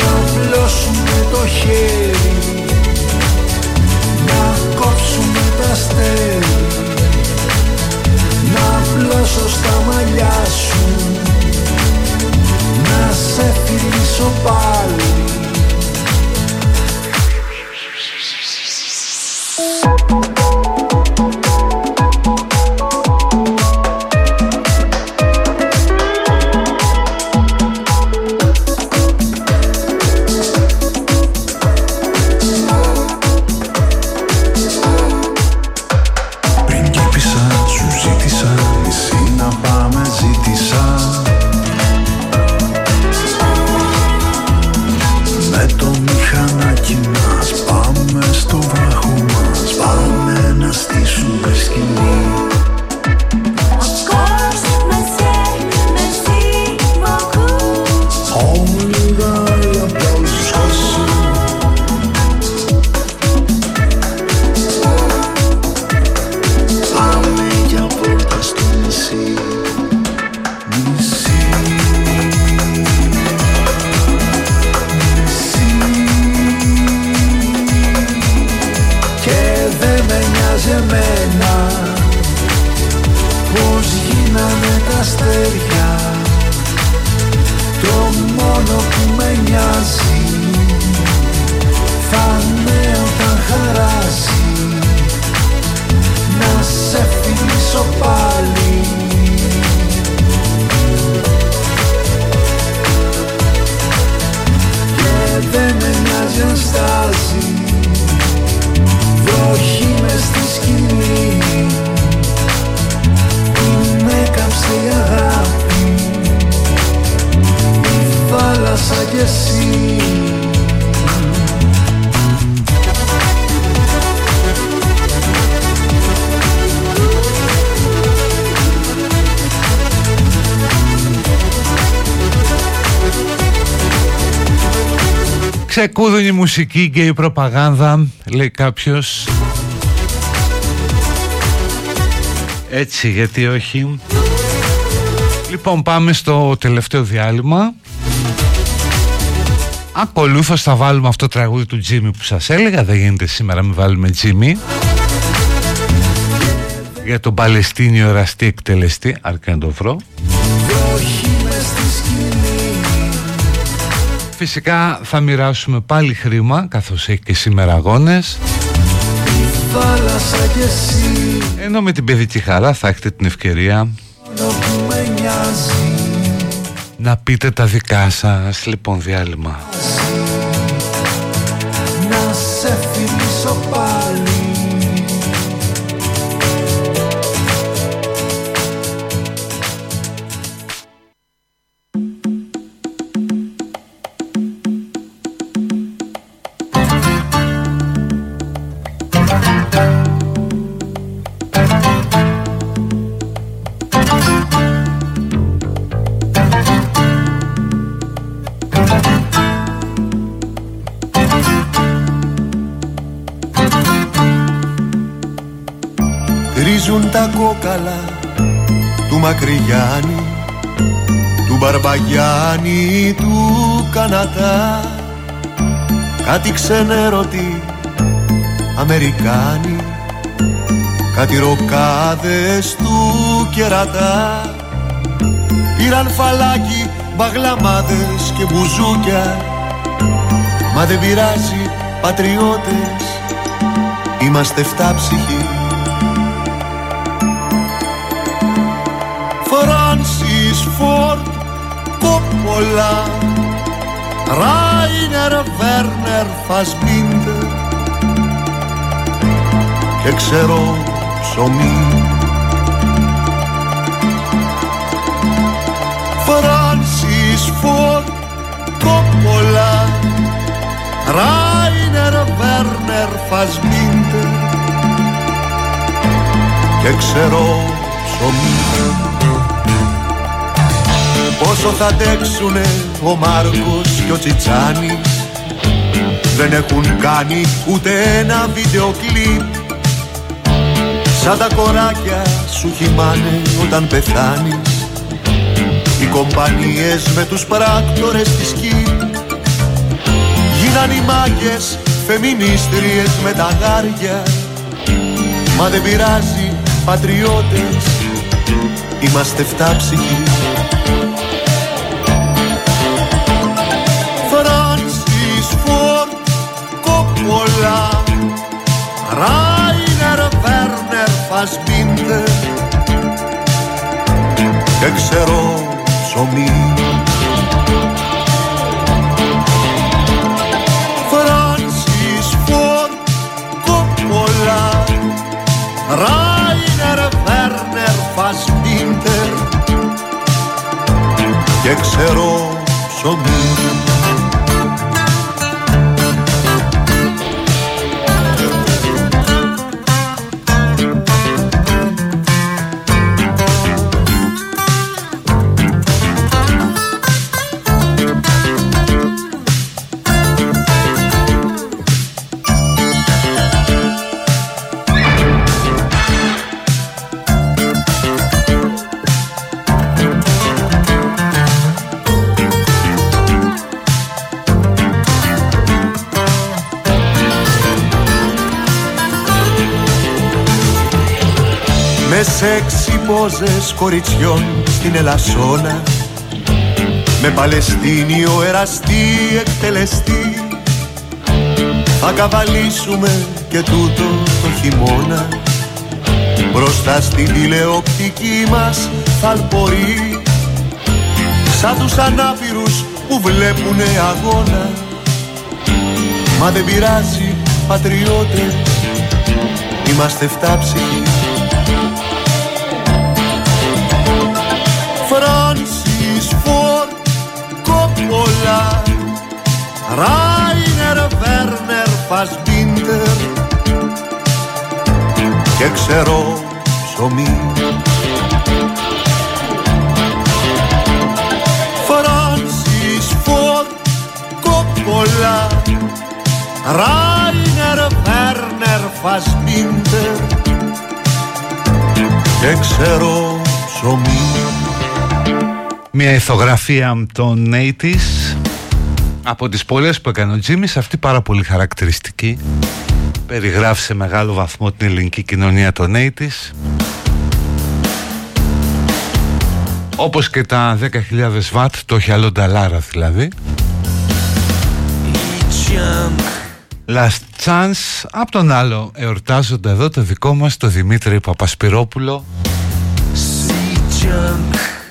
Να πλώσουμε το χέρι Να κόψουμε τα αστέρι Να πλώσω στα μαλλιά σου Να σε φιλήσω πάλι Ξεκούδουνη μουσική και η προπαγάνδα, λέει κάποιος. Έτσι, γιατί όχι. Λοιπόν, πάμε στο τελευταίο διάλειμμα. Ακολούθως θα βάλουμε αυτό το τραγούδι του Τζίμι που σας έλεγα. Δεν γίνεται σήμερα να βάλουμε Τζίμι. Για τον Παλαιστίνιο εραστή εκτελεστή. Αρκεί να το βρω. Φυσικά θα μοιράσουμε πάλι χρήμα καθώς έχει και σήμερα αγώνες. Η θάλασσα κι εσύ Ενώ με την παιδική χαρά θα έχετε την ευκαιρία Μόνο που με νοιάζει να πείτε τα δικά σας Λοιπόν διάλειμμα Τρίζουν τα κόκαλα του Μακρυγιάννη του Μπαρμπαγιάννη του Κανατά. Κάτι ξενέρωτοι Αμερικάνοι κάτι ροκάδες του κερατά. Πήραν φαλάκι μπαγλαμάδες και μπουζούκια. Μα δεν πειράζει πατριώτες. Είμαστε φτάψυχοι Φράνσις Φόρτ Κόπολα Ράινερ Βέρνερ Φασμπίντερ και ξέρω ψωμί. Φράνσις Φόρτ Κόπολα Ράινερ Βέρνερ Φασμπίντερ και ξέρω ψωμί Πόσο θα αντέξουνε ο Μάρκος και ο Τσιτσάνης; Δεν έχουν κάνει ούτε ένα βίντεο κλιπ. Σαν τα κοράκια σου χυμάνε όταν πεθάνεις. Η κομπανίες με τους πράκτορες της σκη Γίναν οι μάγκες φεμινίστριες με τα γάρια. Μα δεν πειράζει πατριώτες Είμαστε φτάψυχοι Βέρνερ Φασμπίντερ Και ξέρω ψωμί. Φράνσις Φόρτ Κόπολα Ράινερ Βέρνερ Φασμπίντερ Και ξέρω ψωμί Με σεξι πόζες κοριτσιών στην Ελασσόνα. Με Παλαιστίνιο εραστή εκτελεστή. Θα καβαλήσουμε και τούτο το χειμώνα. Μπροστά στην τηλεοπτική μας θαλπορεί Σαν τους ανάπηρους που βλέπουνε αγώνα. Μα δεν πειράζει πατριώτες. Είμαστε φτάψυχοι Κόπολα Ράινερ Βέρνερ Φασμπίντερ. Και ξέρω ψωμί. Φράνσις Φόρτ Κόπολα. Ράινερ Βέρνερ Φασμπίντερ. Και ξέρω ψωμί. Μια ηθογραφία των 80's από τις πολλές που έκανε ο Τζίμις αυτή πάρα πολύ χαρακτηριστική περιγράφει σε μεγάλο βαθμό την ελληνική κοινωνία των 80's όπως και τα 10.000 βατ το έχει άλλο νταλάρα δηλαδή. Last Chance. Από τον άλλο εορτάζονται εδώ το δικό μας το Δημήτρη Παπασπυρόπουλο.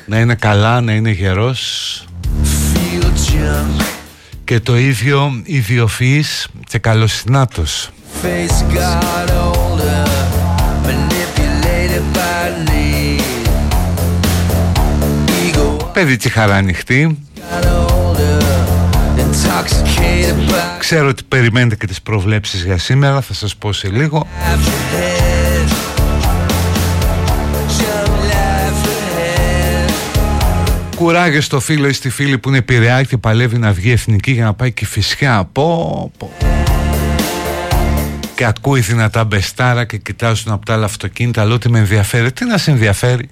Να είναι καλά, να είναι γερός και το ίδιο ιδιοφυής και καλοσυνάτος Face got older, manipulated by need. Ego Παιδί και χαρά ανοιχτή. got older, intoxicated by Ξέρω ότι περιμένετε και τις προβλέψεις για σήμερα Θα σας πω σε λίγο Κουράγιο στο φίλο ή στη φίλη που είναι πειραιά και παλεύει να βγει εθνική για να πάει και φυσικά πω, πω. Και ακούει δυνατά μπεστάρα και κοιτάζουν από τα άλλα αυτοκίνητα Αλλά ότι με ενδιαφέρει, τι να σε ενδιαφέρει;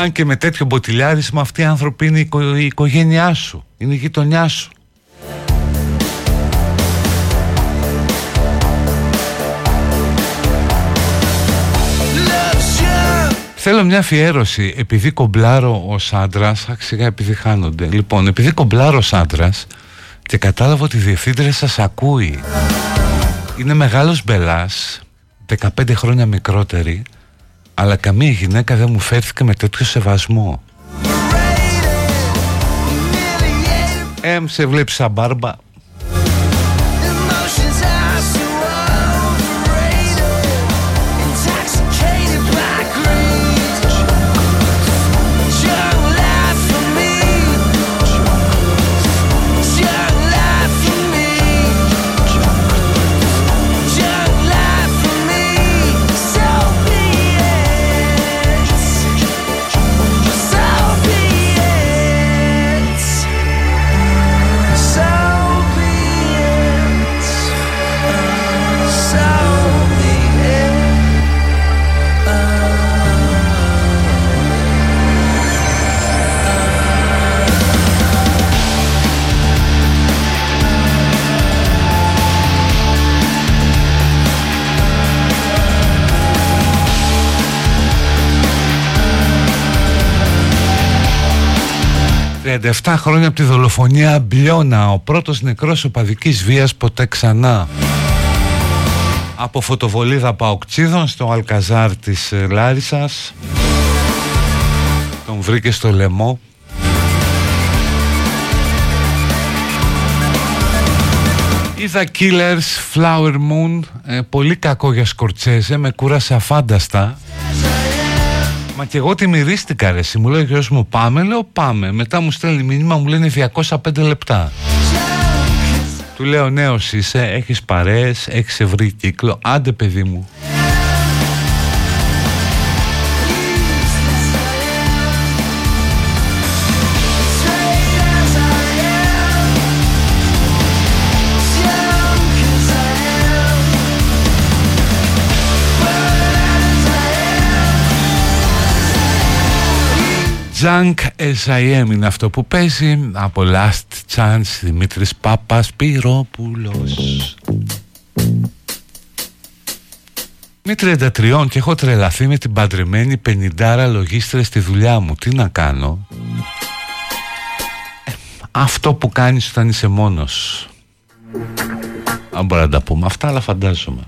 Αν και με τέτοιο μποτιλιάρισμα αυτοί οι άνθρωποι είναι η, οικο- η οικογένειά σου Είναι η γειτονιά σου Θέλω μια αφιέρωση. Επειδή κομπλάρω ως άντρας Σιγά επειδή χάνονται. Λοιπόν, επειδή κομπλάρω ως άντρας Και κατάλαβα ότι η διευθύντρια σας ακούει Είναι μεγάλος μπελάς 15 χρόνια μικρότερη Αλλά καμία γυναίκα δεν μου φέρθηκε με τέτοιο σεβασμό. Ε, σε βλέπεις σαν μπάρμπα; 37 χρόνια από τη δολοφονία Μπλιώνα, ο πρώτος νεκρός οπαδικής βίας ποτέ ξανά. Από φωτοβολίδα Παοκτσίδων στο Αλκαζάρ της ε, Λάρισας. Τον βρήκε στο λαιμό. Είδα Killers, Flower Moon, ε, πολύ κακό για Σκορτσέζε, με κούρασε αφάνταστα. Μα και εγώ τη μυρίστηκα ρε, μου λέει ο γιος μου πάμε, λέω πάμε. Μετά μου στέλνει μήνυμα, μου λένε 205 λεπτά. Του λέω νέος είσαι, έχεις παρέες, έχεις ευρύ κύκλο, άντε παιδί μου. Junk as I am είναι αυτό που παίζει από Last Chance Δημήτρης Πάπας Πυρόπουλος Είμαι 33 και έχω τρελαθεί με την παντρεμένη 50 λογίστρια στη δουλειά μου. Τι να κάνω; Ε, Αυτό που κάνεις όταν είσαι μόνος. Αν μπορώ να τα πούμε. Αυτά αλλά φαντάζομαι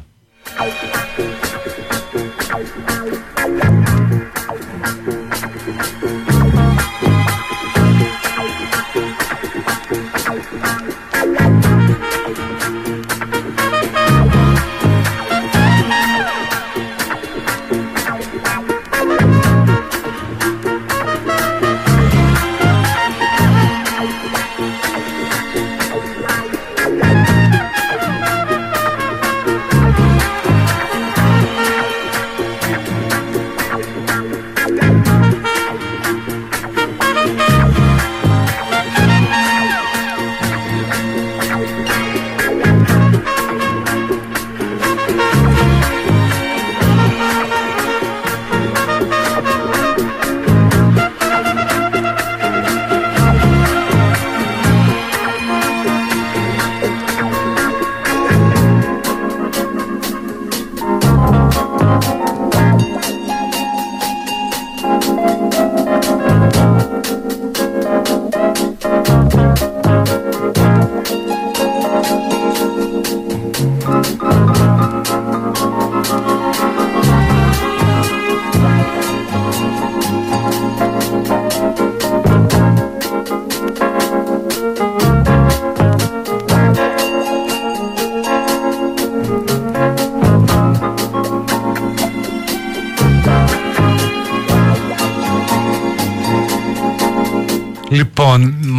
Λοιπόν,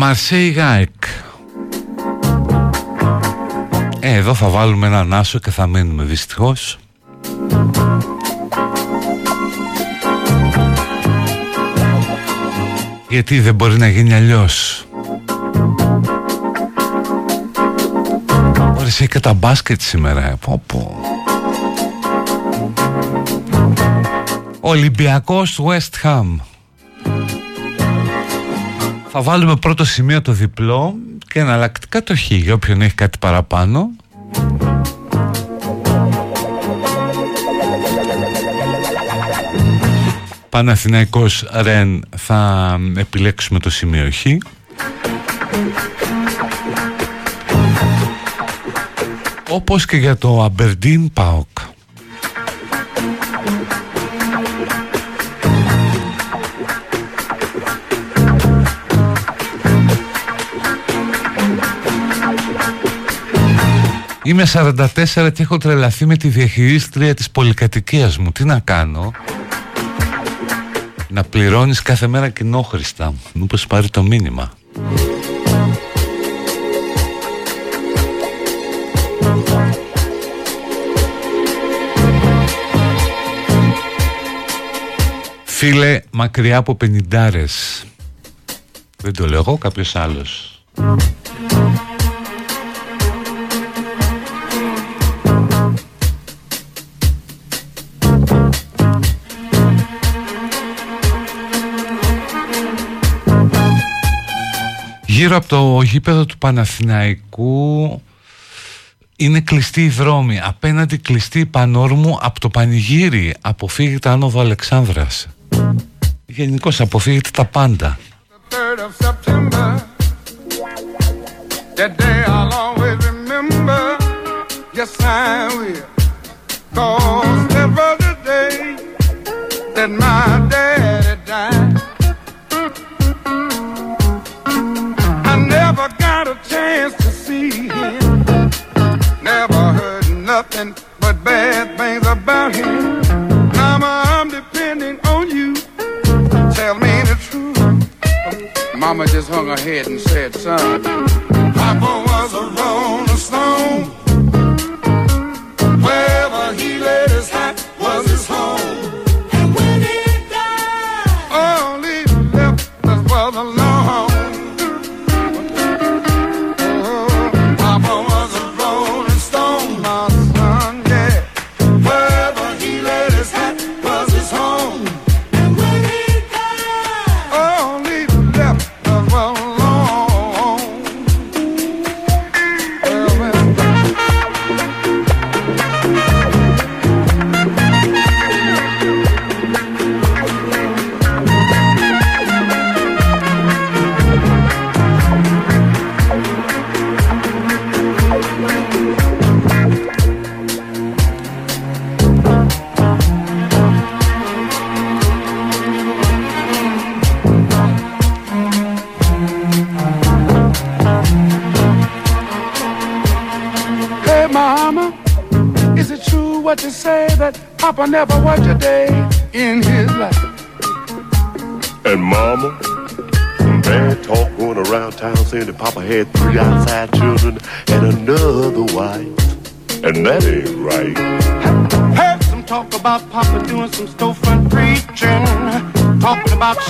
Μαρσέη Γάικ. Ε, εδώ θα βάλουμε έναν άσο και θα μείνουμε δυστυχώς. Γιατί δεν μπορεί να γίνει αλλιώς. Ωραία, έχει και τα μπάσκετ σήμερα. ε, Πω, πω. Ολυμπιακός West Ham. Θα βάλουμε πρώτο σημείο το διπλό και εναλλακτικά το χ για όποιον έχει κάτι παραπάνω. Παναθηναϊκός Ρεν θα επιλέξουμε το σημείο χ. Όπως και για το Αμπερντίν Πάοκ. Είμαι 44 και έχω τρελαθεί με τη διαχειρίστρια της πολυκατοικίας μου. Τι να κάνω; Να πληρώνεις κάθε μέρα κοινόχρηστα. Μήπως πάρει το μήνυμα. Φίλε, μακριά από πενιντάρες. Δεν το λέω εγώ, κάποιος άλλος. γύρω από το γήπεδο του Παναθηναϊκού είναι κλειστή η δρόμη, απέναντι κλειστή η πανόρμου από το πανηγύρι, αποφύγεται άνοδο Αλεξάνδρας. Γενικώς αποφύγεται τα πάντα. that my nothing but bad things about him. Mama, I'm depending on you. Tell me the truth. Mama just hung her head and said, son, Papa,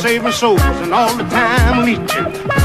saving souls and all the time leeching.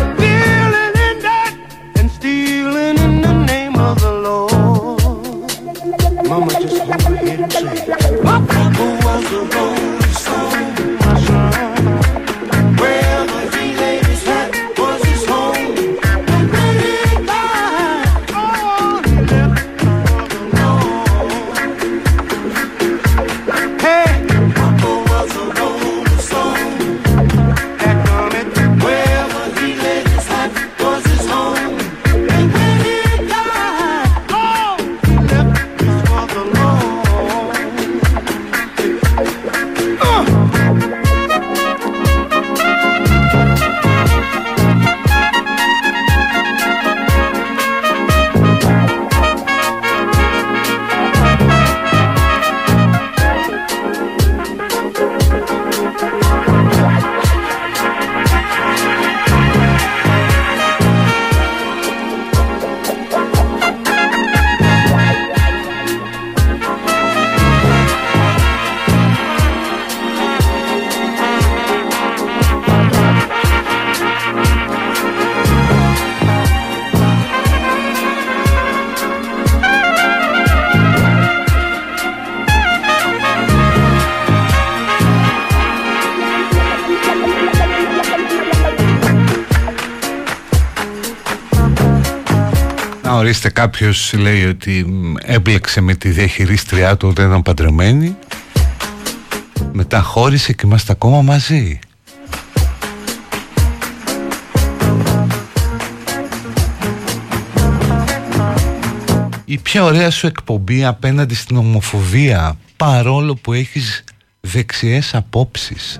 κάποιος λέει ότι έμπλεξε με τη διαχειρίστριά του όταν ήταν παντρεμένη μετά χώρισε και είμαστε ακόμα μαζί. Η πιο ωραία σου εκπομπή απέναντι στην ομοφοβία παρόλο που έχεις δεξιές απόψεις.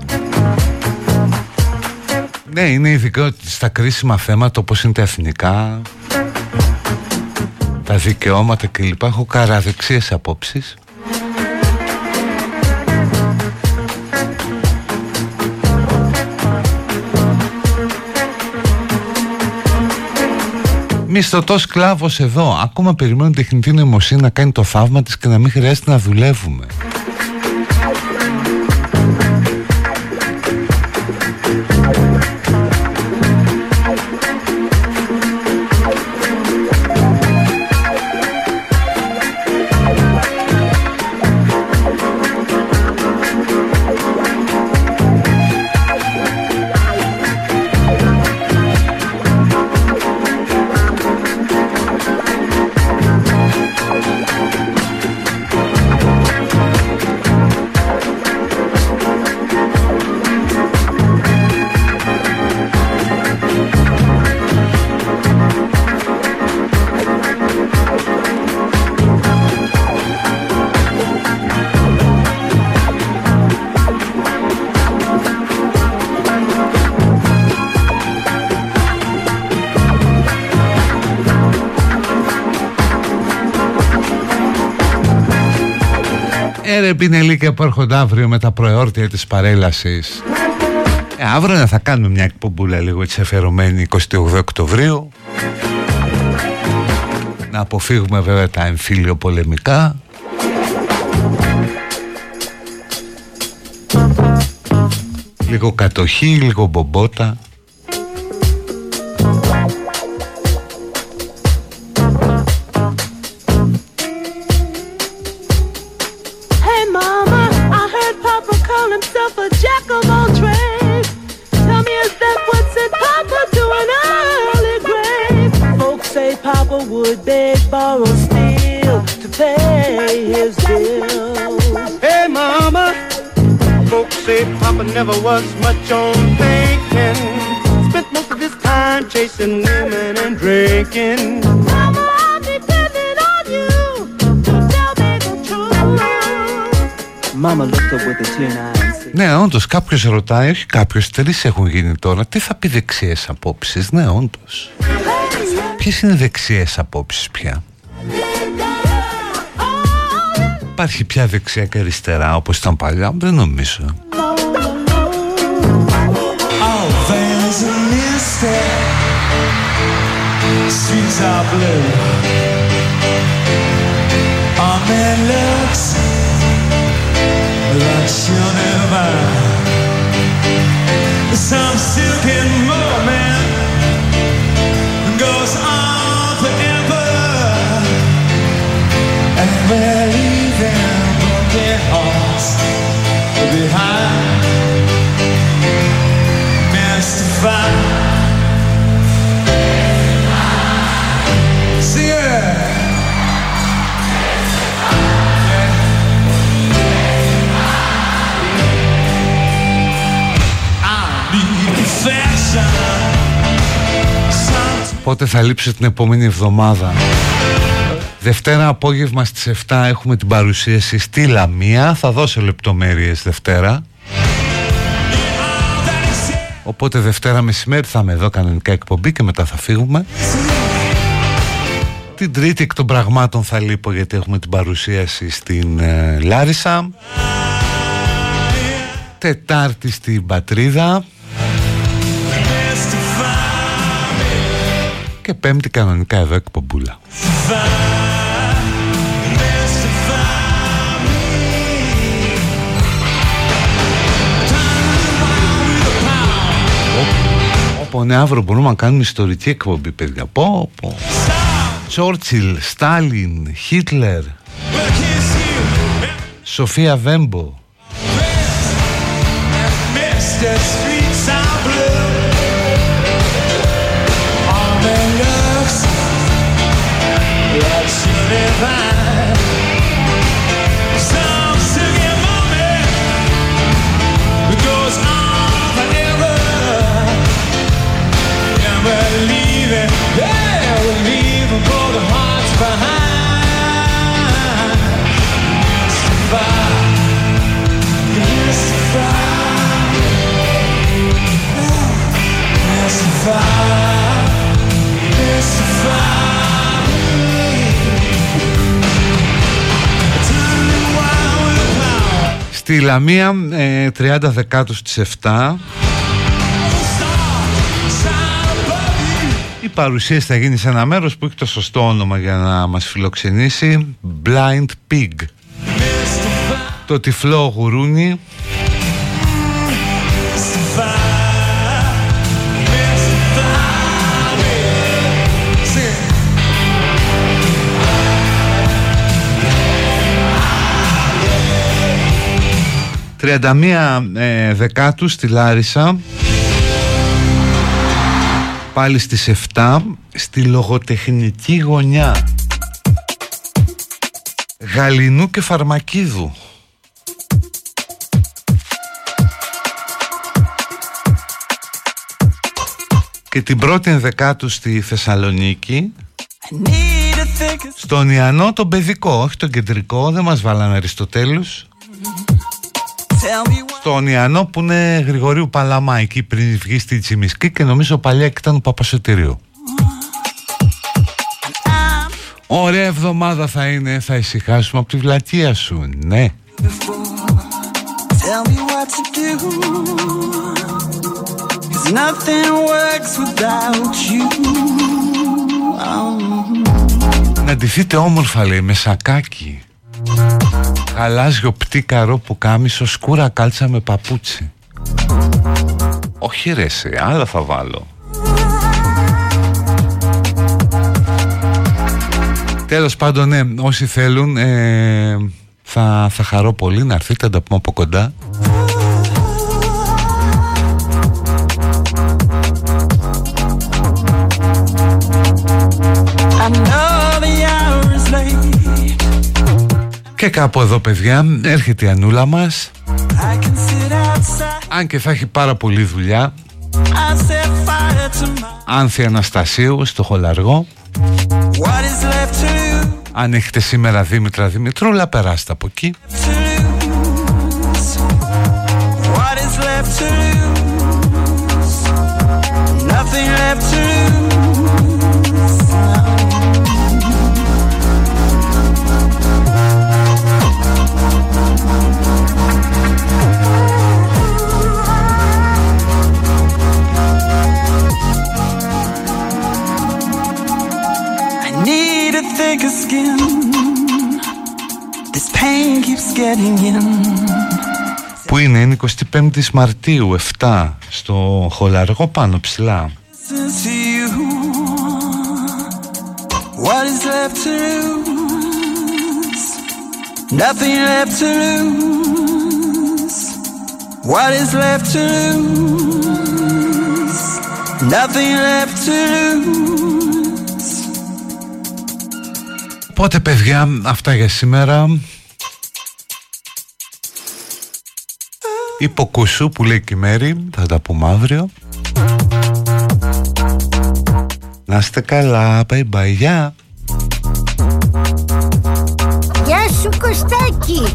Ναι, είναι ειδικό στα κρίσιμα θέματα όπως είναι τα εθνικά τα δικαιώματα λοιπά Έχω καραδεξίες απόψεις. Μισθωτός σκλάβο εδώ. Ακόμα περιμένουν τεχνητή νοημοσύνη να κάνει το θαύμα της και να μην χρειάζεται να δουλεύουμε. September. Ε ρε πινελίκια που έρχονται αύριο με τα προεόρτια της παρέλασης. Ε, Αύριο να θα κάνουμε μια εκπομπούλα λίγο έτσι αφιερωμένη 28 Οκτωβρίου. Να αποφύγουμε βέβαια τα εμφύλιο πολεμικά. Λίγο κατοχή, λίγο μπομπότα κάποιος ρωτάει, όχι κάποιος, τρεις έχουν γίνει τώρα. Τι θα πει δεξιές απόψεις, ναι, όντως. Ποιες είναι δεξιές απόψεις πια; Υπάρχει πια δεξιά και αριστερά όπως ήταν παλιά, δεν νομίζω. Oh, some silken Πότε θα λείψει την επόμενη εβδομάδα; Δευτέρα απόγευμα στις 7 έχουμε την παρουσίαση στη Λαμία. Θα δώσω λεπτομέρειες Δευτέρα. Οπότε Δευτέρα μεσημέρι θα είμαι εδώ κανονικά εκπομπή και μετά θα φύγουμε. Την Τρίτη εκ των πραγμάτων θα λείπω γιατί έχουμε την παρουσίαση στην ε, Λάρισα. Τετάρτη στην Πατρίδα. Και πέμπτη κανονικά εδώ εκπομπούλα. Πω ναι, αύριο μπορούμε να κάνουμε ιστορική εκπομπή, παιδιά. Πω, πω. Τσόρτσιλ, Στάλιν, Χίτλερ, Σοφία Βέμπο. Στη Λαμία ε, 30 δεκάτους στις 7 Η παρουσίαση θα γίνει σε ένα μέρος που έχει το σωστό όνομα για να μας φιλοξενήσει. Blind Pig. Το τυφλό γουρούνι «31 ε, δεκάτους στη Λάρισα. Πάλι στις 7 Στη λογοτεχνική γωνιά. Γαλινού και Φαρμακίδου. Και την πρώτη ενδεκάτου στη Θεσσαλονίκη. Στον Ιαννό τον παιδικό, όχι τον κεντρικό Δεν μας βάλανε Αριστοτέλους Στον Ιαννό που είναι Γρηγορίου Παλαμά Εκεί πριν βγει στη Τσιμισκή Και νομίζω παλιά ήταν ο Παπασωτηρίου Ωραία εβδομάδα θα είναι Θα ησυχάσουμε από τη βλακεία σου Ναι before. Tell me what to do. Cause nothing works without you. Oh. Να ντυθείτε όμορφα λέει με σακάκι Γαλάζιο πτήκαρο που κάμισο σκούρα κάλτσα με παπούτσι. Όχι ρε σε, άλλα θα βάλω. Τέλος πάντων ναι, όσοι θέλουν ε, θα, θα χαρώ πολύ να έρθετε να τα πούμε από κοντά Και κάπου εδώ παιδιά έρχεται η Ανούλα μας I can sit outside. Αν και θα έχει πάρα πολλή δουλειά I set fire to my. Άνθη Αναστασίου στο Χολαργό What is left to lose? Αν έχετε σήμερα Δήμητρα Δημητρούλα περάστε από εκεί To lose? What is left to lose? Nothing left to lose. Που είναι, είναι 25 Μαρτίου 7 στο Χολαργό πάνω ψηλά Listen to you. What is left to lose? Nothing left to lose. What is left to lose? Nothing left to lose. Οπότε παιδιά αυτά για σήμερα Υποκουσού που λέει και η Μέρη Θα τα πούμε αύριο. Να είστε καλά Bye bye Γεια. Γεια σου Κωστάκη